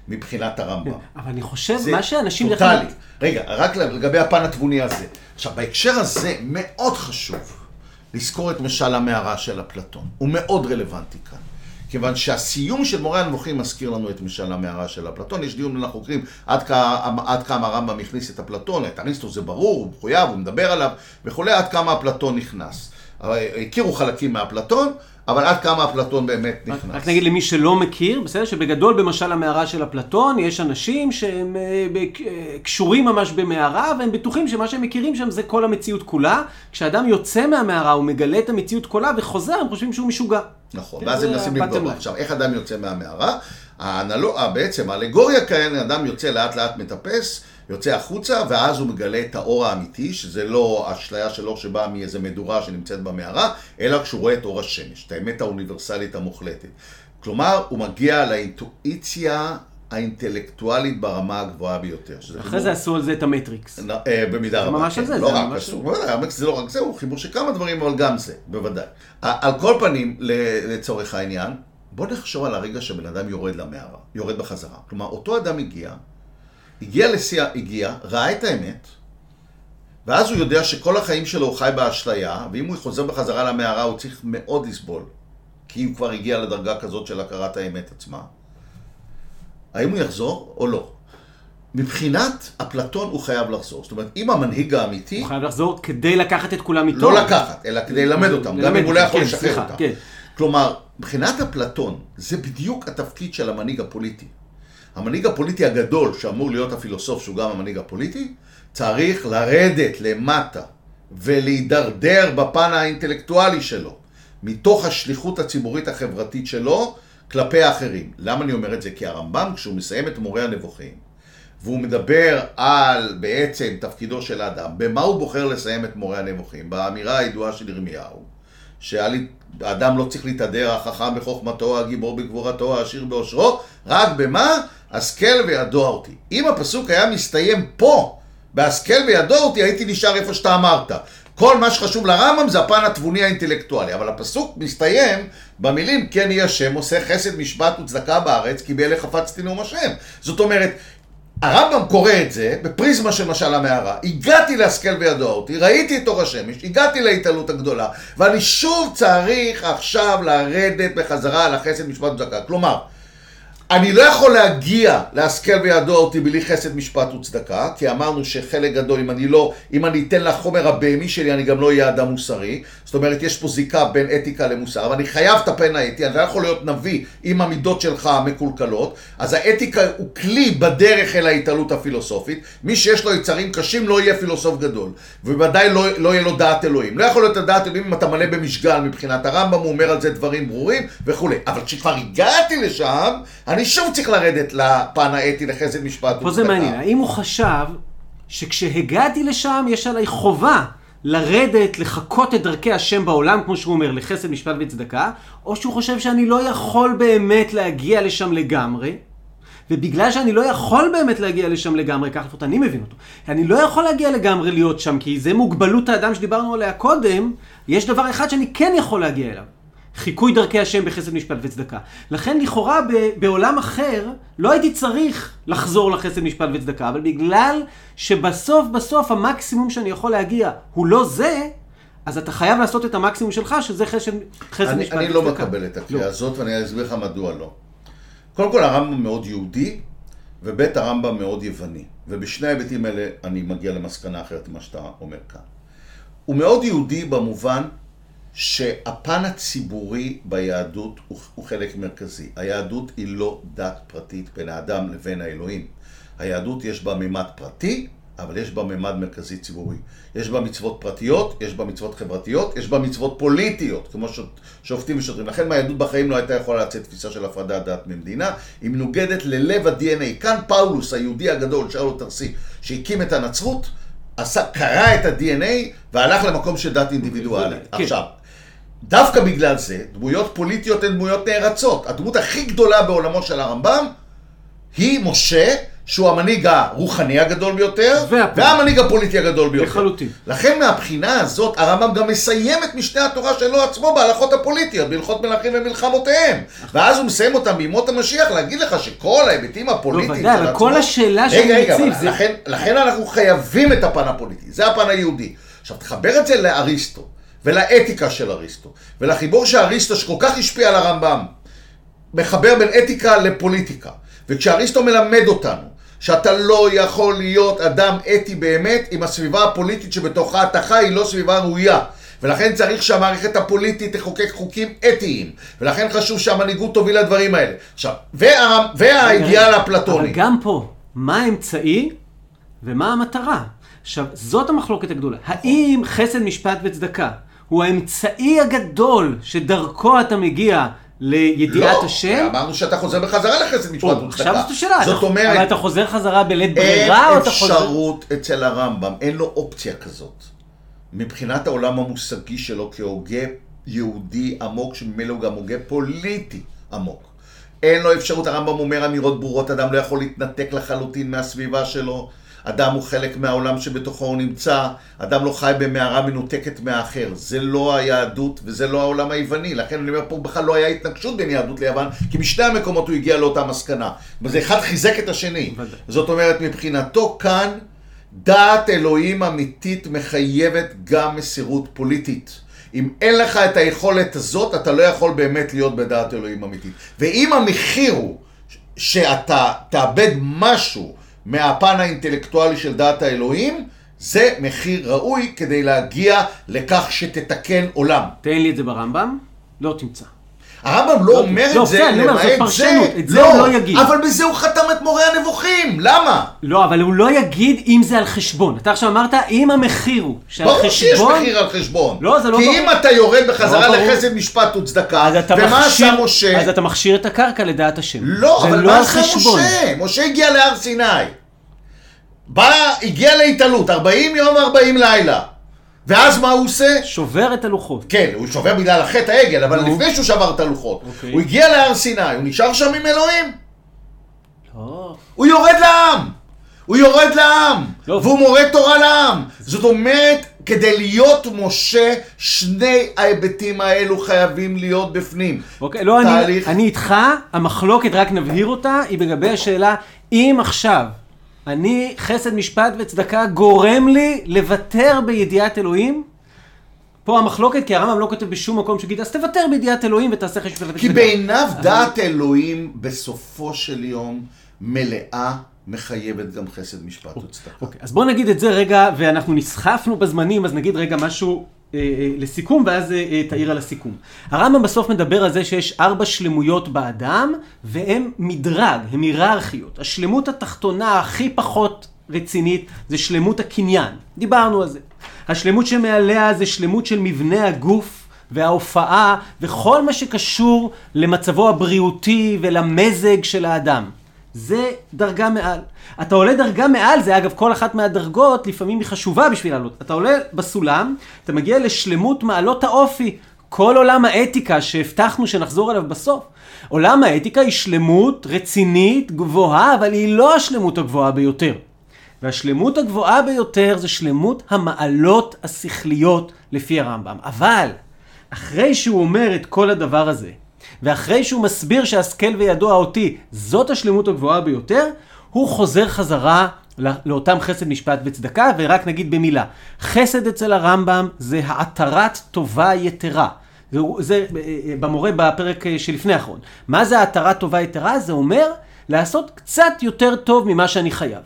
מבחינת הרמב"ם. כן, אבל אני חושב, מה שאנשים... טוטאלי. רגע, רק לגבי הפן התבוני הזה. עכשיו, בהקשר הזה מאוד חשוב לזכור את משל המערה של אפלטון. הוא מאוד רלוונטי כאן. כיוון שהסיום של מורה הנבוכים מזכיר לנו את משל המערה של אפלטון. יש דיון בין החוקרים עד כמה, עד כמה הרמב"ם הכניס את אפלטון, את אריסטו זה ברור, הוא מחויב, הוא מדבר עליו וכולי, עד כמה אפלטון נכנס. הכירו חלקים מאפלטון, אבל עד כמה אפלטון באמת נכנס. רק נגיד למי שלא מכיר, בסדר? שבגדול במשל המערה של אפלטון, יש אנשים שהם אה, אה, קשורים ממש במערה, והם בטוחים שמה שהם מכירים שם זה כל המציאות כולה. כשאדם יוצא מהמערה, הוא מגלה את המציאות כולה וחוזר, הם חושבים שהוא משוגע. נכון, ואז הם מנסים לבדוק. עכשיו, איך אדם יוצא מהמערה? בעצם האלגוריה כאן, אדם יוצא לאט לאט מטפס. יוצא החוצה, ואז הוא מגלה את האור האמיתי, שזה לא אשליה של אור שבאה מאיזה מדורה שנמצאת במערה, אלא כשהוא רואה את אור השמש, את האמת האוניברסלית המוחלטת. כלומר, הוא מגיע לאינטואיציה האינטלקטואלית ברמה הגבוהה ביותר. אחרי זה עשו על זה את המטריקס. אה, במידה רבה. זה ממש על כן. זה. לא רק עשו, זה לא רק זה, הוא חיבור של כמה דברים, אבל גם זה, בוודאי. על כל פנים, לצורך העניין, בוא נחשוב על הרגע שבן אדם יורד למערה, יורד בחזרה. כלומר, אותו אדם הגיע, הגיע לשיא, הגיע, ראה את האמת, ואז הוא יודע שכל החיים שלו הוא חי באשליה, ואם הוא חוזר בחזרה למערה הוא צריך מאוד לסבול, כי הוא כבר הגיע לדרגה כזאת של הכרת האמת עצמה. האם הוא יחזור או לא? מבחינת אפלטון הוא חייב לחזור. זאת אומרת, אם המנהיג האמיתי... הוא חייב לחזור כדי לקחת את כולם איתו. לא לקחת, אלא כדי ללמד אותם, גם אם הוא לא יכול כן, לשחרר אותם. כן. כלומר, מבחינת אפלטון, זה בדיוק התפקיד של המנהיג הפוליטי. המנהיג הפוליטי הגדול, שאמור להיות הפילוסוף שהוא גם המנהיג הפוליטי, צריך לרדת למטה ולהידרדר בפן האינטלקטואלי שלו, מתוך השליחות הציבורית החברתית שלו, כלפי האחרים. למה אני אומר את זה? כי הרמב"ם, כשהוא מסיים את מורה הנבוכים, והוא מדבר על בעצם תפקידו של האדם, במה הוא בוחר לסיים את מורה הנבוכים? באמירה הידועה של ירמיהו, שהאדם לא צריך להתהדר, החכם בחוכמתו, הגיבור בגבורתו, העשיר באושרו, רק במה? השכל וידוע אותי. אם הפסוק היה מסתיים פה, בהשכל וידוע אותי, הייתי נשאר איפה שאתה אמרת. כל מה שחשוב לרמב"ם זה הפן התבוני האינטלקטואלי, אבל הפסוק מסתיים במילים כן יהיה השם עושה חסד משפט וצדקה בארץ כי באלה חפצתי נאום השם. זאת אומרת, הרמב"ם קורא את זה בפריזמה של משל המערה. הגעתי להשכל וידוע אותי, ראיתי את אור השמש, הגעתי להתעלות הגדולה, ואני שוב צריך עכשיו לרדת בחזרה על החסד משפט וצדקה. כלומר, אני לא יכול להגיע להשכל וידוע אותי בלי חסד משפט וצדקה, כי אמרנו שחלק גדול, אם אני לא, אם אני אתן לחומר הבהמי שלי, אני גם לא אהיה אדם מוסרי. זאת אומרת, יש פה זיקה בין אתיקה למוסר, אבל אני חייב את הפן האתי, אני לא יכול להיות נביא עם המידות שלך המקולקלות, אז האתיקה הוא כלי בדרך אל ההתעלות הפילוסופית. מי שיש לו יצרים קשים לא יהיה פילוסוף גדול, ובוודאי לא, לא יהיה לו דעת אלוהים. לא יכול להיות הדעת אלוהים אם אתה מלא במשגל מבחינת הרמב"ם, הוא אומר על זה דברים ברורים וכולי. אבל כשכבר הגעתי לשם, אני שוב צריך לרדת לפן האתי, לחסד משפט. פה זה מעניין, האם הוא חשב שכשהגעתי לשם יש עליי חובה לרדת, לחקות את דרכי השם בעולם, כמו שהוא אומר, לחסד משפט וצדקה, או שהוא חושב שאני לא יכול באמת להגיע לשם לגמרי, ובגלל שאני לא יכול באמת להגיע לשם לגמרי, ככה לפחות אני מבין אותו, אני לא יכול להגיע לגמרי להיות שם, כי זה מוגבלות האדם שדיברנו עליה קודם, יש דבר אחד שאני כן יכול להגיע אליו. חיקוי דרכי השם בחסד משפט וצדקה. לכן לכאורה ב- בעולם אחר לא הייתי צריך לחזור לחסד משפט וצדקה, אבל בגלל שבסוף בסוף המקסימום שאני יכול להגיע הוא לא זה, אז אתה חייב לעשות את המקסימום שלך, שזה חסד, חסד אני, משפט אני וצדקה. לא מקבל את הקריאה לא. הזאת, ואני אסביר לך מדוע לא. קודם כל, הרמב"ם מאוד יהודי, וב' הרמב"ם מאוד יווני. ובשני ההיבטים האלה אני מגיע למסקנה אחרת ממה שאתה אומר כאן. הוא מאוד יהודי במובן שהפן הציבורי ביהדות הוא, הוא חלק מרכזי. היהדות היא לא דת פרטית בין האדם לבין האלוהים. היהדות יש בה מימד פרטי, אבל יש בה מימד מרכזי ציבורי. יש בה מצוות פרטיות, יש בה מצוות חברתיות, יש בה מצוות פוליטיות, כמו ש- שופטים ושוטרים. לכן מהיהדות בחיים לא הייתה יכולה לצאת תפיסה של הפרדת דת ממדינה, היא מנוגדת ללב ה-DNA. כאן פאולוס, היהודי הגדול, שאול תרסי, שהקים את הנצרות, עשה, קרא את ה-DNA והלך למקום של דת אינדיבידואלית. כן. עכשיו, דווקא בגלל זה, דמויות פוליטיות הן דמויות נערצות. הדמות הכי גדולה בעולמו של הרמב"ם היא משה, שהוא המנהיג הרוחני הגדול ביותר. והמנהיג הפוליטי הגדול ביותר. לחלוטין. לכן מהבחינה הזאת, הרמב"ם גם מסיים את משנה התורה שלו עצמו בהלכות הפוליטיות, בהלכות מלכים ומלחמותיהם. ואז הוא מסיים אותם בימות המשיח, להגיד לך שכל ההיבטים הפוליטיים לא, ודאי, של עצמו... כל השאלה שאני רגע, רגע, מציב אבל זה- לכן, לכן אנחנו חייבים את הפן הפוליטי, זה הפן היהודי. עכשיו, תחבר את זה לאריסטו, ולאתיקה של אריסטו, ולחיבור של אריסטו שכל כך השפיע על הרמב"ם, מחבר בין אתיקה לפוליטיקה. וכשאריסטו מלמד אותנו שאתה לא יכול להיות אדם אתי באמת אם הסביבה הפוליטית שבתוכה אתה חי היא לא סביבה ראויה. ולכן צריך שהמערכת הפוליטית תחוקק חוקים אתיים. ולכן חשוב שהמנהיגות תוביל לדברים האלה. עכשיו, וה, והאידיאל האפלטוני. אבל גם פה, מה האמצעי ומה המטרה? עכשיו, זאת המחלוקת הגדולה. האם חסד משפט וצדקה הוא האמצעי הגדול שדרכו אתה מגיע לידיעת השם? לא, אמרנו שאתה חוזר בחזרה לחסד משפט וצדקה. עכשיו זאת השאלה. זאת אומרת, אבל אתה חוזר חזרה בלית אין ברירה, או אתה חוזר... אפשרות אצל הרמב"ם, אין לו אופציה כזאת. מבחינת העולם המושגי שלו כהוגה יהודי עמוק, שממילא הוא גם הוגה פוליטי עמוק. אין לו אפשרות, הרמב"ם אומר אמירות ברורות, אדם לא יכול להתנתק לחלוטין מהסביבה שלו. אדם הוא חלק מהעולם שבתוכו הוא נמצא, אדם לא חי במערה מנותקת מהאחר. זה לא היהדות וזה לא העולם היווני. לכן אני אומר, פה בכלל לא היה התנגשות בין יהדות ליוון, כי משני המקומות הוא הגיע לאותה מסקנה. וזה אחד חיזק את השני. זאת אומרת, מבחינתו כאן, דעת אלוהים אמיתית מחייבת גם מסירות פוליטית. אם אין לך את היכולת הזאת, אתה לא יכול באמת להיות בדעת אלוהים אמיתית. ואם המחיר הוא שאתה תאבד משהו מהפן האינטלקטואלי של דעת האלוהים, זה מחיר ראוי כדי להגיע לכך שתתקן עולם. תן לי את זה ברמב"ם, לא תמצא. הרמב"ם לא אומר לא, את זה, אומר, זאת למעט זה. את זה לא יגיד. אבל בזה הוא חתם את מורה הנבוכים, למה? לא, אבל הוא לא יגיד אם זה על חשבון. אתה עכשיו אמרת, אם המחיר הוא שעל ברור שיש חשבון... מחיר על חשבון. לא, זה לא כי ברור. אם אתה יורד בחזרה לא. לחסד משפט וצדקה, ומה עשה משה? אז אתה מכשיר את הקרקע לדעת השם. לא, אבל לא מה עשה חשבון. משה? משה הגיע להר סיני. בא, הגיע להתעלות, 40 יום ו-40 לילה. ואז מה הוא עושה? שובר את הלוחות. כן, הוא שובר בגלל החטא העגל, אבל נו. לפני שהוא שבר את הלוחות. אוקיי. הוא הגיע להר סיני, הוא נשאר שם עם אלוהים. לא. הוא יורד לעם. הוא יורד לעם. לא. והוא מורה תורה לעם. זאת אומרת, כדי להיות משה, שני ההיבטים האלו חייבים להיות בפנים. אוקיי, לא, אני, תהליך. אני איתך, המחלוקת, רק נבהיר אותה, היא לגבי השאלה, אם עכשיו אני, חסד, משפט וצדקה, גורם לי לוותר בידיעת אלוהים, פה המחלוקת, כי הרמב"ם לא כותב בשום מקום שגיד, אז תוותר בידיעת אלוהים ותעשה חשב וצדקה. כי בעיניו דעת אלוהים בסופו של יום מלאה מחייבת גם חסד משפט וצדקה. אוקיי, אז בואו נגיד את זה רגע, ואנחנו נסחפנו בזמנים, אז נגיד רגע משהו לסיכום, ואז אה, אה, תעיר על הסיכום. הרמב"ם בסוף מדבר על זה שיש ארבע שלמויות באדם, והם מדרג, הם היררכיות. השלמות התחתונה הכי פחות רצינית זה שלמות הקניין. דיברנו על זה. השלמות שמעליה זה שלמות של מבנה הגוף. וההופעה, וכל מה שקשור למצבו הבריאותי ולמזג של האדם. זה דרגה מעל. אתה עולה דרגה מעל, זה אגב כל אחת מהדרגות לפעמים היא חשובה בשביל לעלות. אתה עולה בסולם, אתה מגיע לשלמות מעלות האופי. כל עולם האתיקה שהבטחנו שנחזור אליו בסוף. עולם האתיקה היא שלמות רצינית, גבוהה, אבל היא לא השלמות הגבוהה ביותר. והשלמות הגבוהה ביותר זה שלמות המעלות השכליות לפי הרמב"ם. אבל, אחרי שהוא אומר את כל הדבר הזה, ואחרי שהוא מסביר שהשכל וידוע אותי זאת השלמות הגבוהה ביותר, הוא חוזר חזרה לא- לאותם חסד משפט וצדקה, ורק נגיד במילה, חסד אצל הרמב"ם זה העטרת טובה יתרה. זה, זה במורה בפרק אה, שלפני האחרון. מה זה העטרת טובה יתרה? זה אומר לעשות קצת יותר טוב ממה שאני חייב.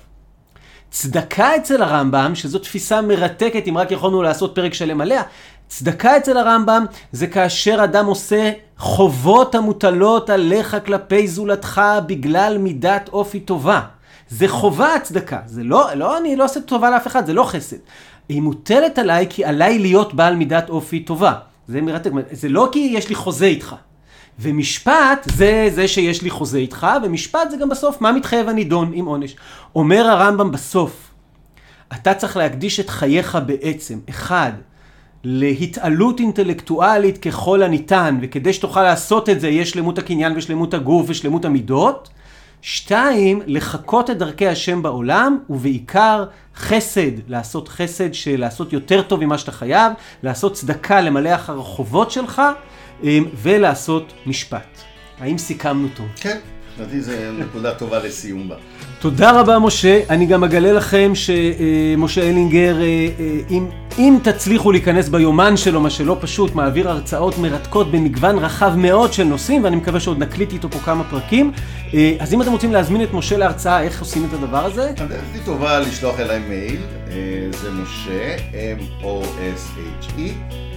צדקה אצל הרמב"ם, שזו תפיסה מרתקת, אם רק יכולנו לעשות פרק שלם עליה, צדקה אצל הרמב"ם זה כאשר אדם עושה חובות המוטלות עליך כלפי זולתך בגלל מידת אופי טובה. זה חובה הצדקה, זה לא, לא, אני לא עושה טובה לאף אחד, זה לא חסד. היא מוטלת עליי כי עליי להיות בעל מידת אופי טובה. זה מרתק, זה לא כי יש לי חוזה איתך. ומשפט זה זה שיש לי חוזה איתך, ומשפט זה גם בסוף מה מתחייב הנידון עם עונש. אומר הרמב"ם בסוף, אתה צריך להקדיש את חייך בעצם, אחד, להתעלות אינטלקטואלית ככל הניתן, וכדי שתוכל לעשות את זה יש שלמות הקניין ושלמות הגוף ושלמות המידות. שתיים, לחקות את דרכי השם בעולם, ובעיקר חסד, לעשות חסד של לעשות יותר טוב ממה שאתה חייב, לעשות צדקה, למלא אחר החובות שלך, אמ, ולעשות משפט. האם סיכמנו טוב? כן, לדעתי זו נקודה טובה לסיום בה. תודה רבה משה, אני גם אגלה לכם שמשה אלינגר, אה, אה, אם, אם תצליחו להיכנס ביומן שלו, מה שלא פשוט, מעביר הרצאות מרתקות במגוון רחב מאוד של נושאים, ואני מקווה שעוד נקליט איתו פה כמה פרקים. אה, אז אם אתם רוצים להזמין את משה להרצאה, איך עושים את הדבר הזה? הדרך הכי טובה לשלוח אליי מייל, זה משה, M-O-S-H-E,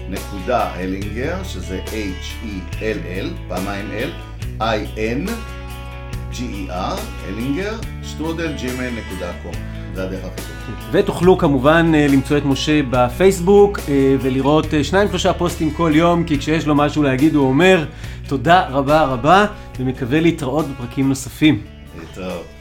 נקודה הלינגר, שזה H-E-L-L, פעמיים L, I-N, G-E-R, הלינגר, שטרודל gmail.com. זה הדרך הכי טובה. ותוכלו כמובן אה, למצוא את משה בפייסבוק אה, ולראות אה, שניים שלושה פוסטים כל יום, כי כשיש לו משהו להגיד הוא אומר תודה רבה רבה, ומקווה להתראות בפרקים נוספים. להתראות.